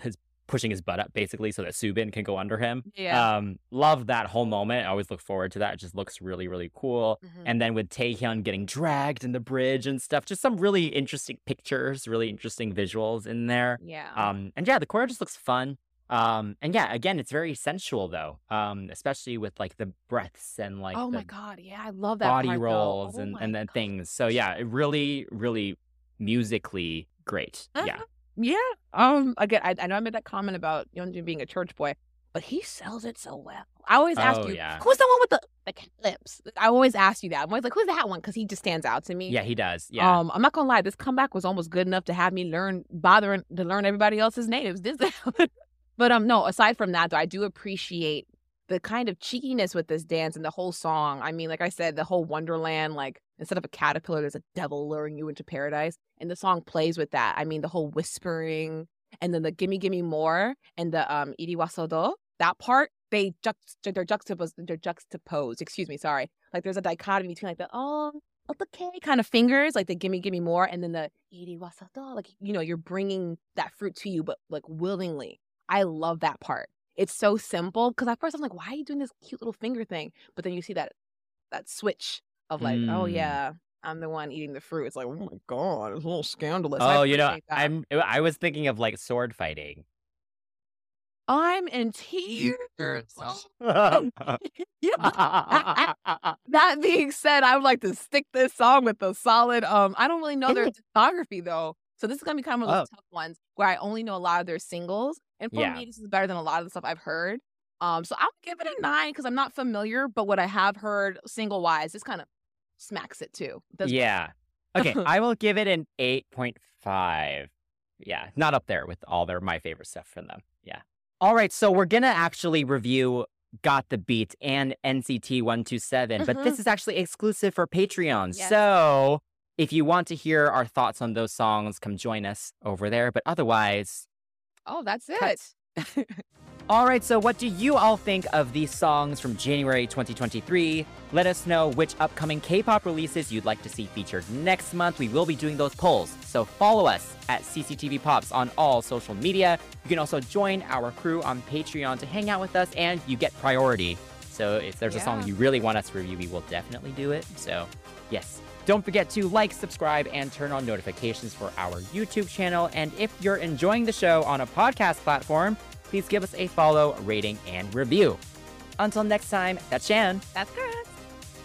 his pushing his butt up basically so that Soobin can go under him. Yeah. Um, love that whole moment. I always look forward to that. It just looks really really cool. Mhm. And then with Taehyun getting dragged in the bridge and stuff, just some really interesting pictures, really interesting visuals in there. yeah. Um, and yeah, the choreo just looks fun. Um, and yeah, again, it's very sensual though. Um, especially with like the breaths and like oh my god. Yeah, I love that body part, rolls Oh and and then God. things. So yeah, it really, really musically great. Yeah. Uh-huh. Yeah. Um. Again, I, I know I made that comment about Yeonjun being a church boy, but he sells it so well. I always ask Oh, you, yeah. who's the one with the the cat lips? I always ask you that. I'm always like, who's that one? Because he just stands out to me. Yeah, he does. Yeah. Um, I'm not gonna lie, this comeback was almost good enough to have me learn bothering to learn everybody else's natives. This but um no, aside from that though, I do appreciate the kind of cheekiness with this dance and the whole song. I mean, like I said, the whole Wonderland, like instead of a caterpillar, there's a devil luring you into paradise. And the song plays with that. I mean, the whole whispering and then the gimme gimme more and the um iri wasodo, that part, they juxt they're juxtaposed they're juxtaposed, excuse me, sorry. Like there's a dichotomy between like the oh okay kind of fingers, like the gimme gimme more, and then the iri wasato, like you know, you're bringing that fruit to you, but like willingly. I love that part. It's so simple because at first I'm like, why are you doing this cute little finger thing? But then you see that that switch of like, oh Mm. yeah, I'm the one eating the fruit. It's like, oh my god, it's a little scandalous. Oh, you know, that. I'm I was thinking of like sword fighting. I'm in tears. yeah. That being said, I would like to stick this song with a solid. Um, I don't really know their discography though, so this is gonna be kind of one of those Oh. tough ones where I only know a lot of their singles, and for Yeah. me, this is better than a lot of the stuff I've heard. Um, so I'll give it a nine because I'm not familiar, but what I have heard single wise, this kind of smacks it too. Does- yeah. Okay, I will give it an 8.5. Yeah, not up there with all their my favorite stuff from them. Yeah. All right, so we're going to actually review Got the Beat and NCT 127, but this is actually exclusive for Patreon. Yes. So, if you want to hear our thoughts on those songs, come join us over there, but otherwise, Oh, that's it. All right, so what do you all think of these songs from January 2023? Let us know which upcoming K pop releases you'd like to see featured next month. We will be doing those polls, so follow us at CCTV Pops on all social media. You can also join our crew on Patreon to hang out with us, and you get priority. So if there's a song you really want us to review, we will definitely do it. So, yes. Don't forget to like, subscribe, and turn on notifications for our YouTube channel. And if you're enjoying the show on a podcast platform, please give us a follow, rating, and review. Until next time, that's Shan, That's Chris.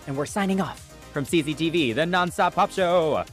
and we're signing off from CCTV, the nonstop pop show.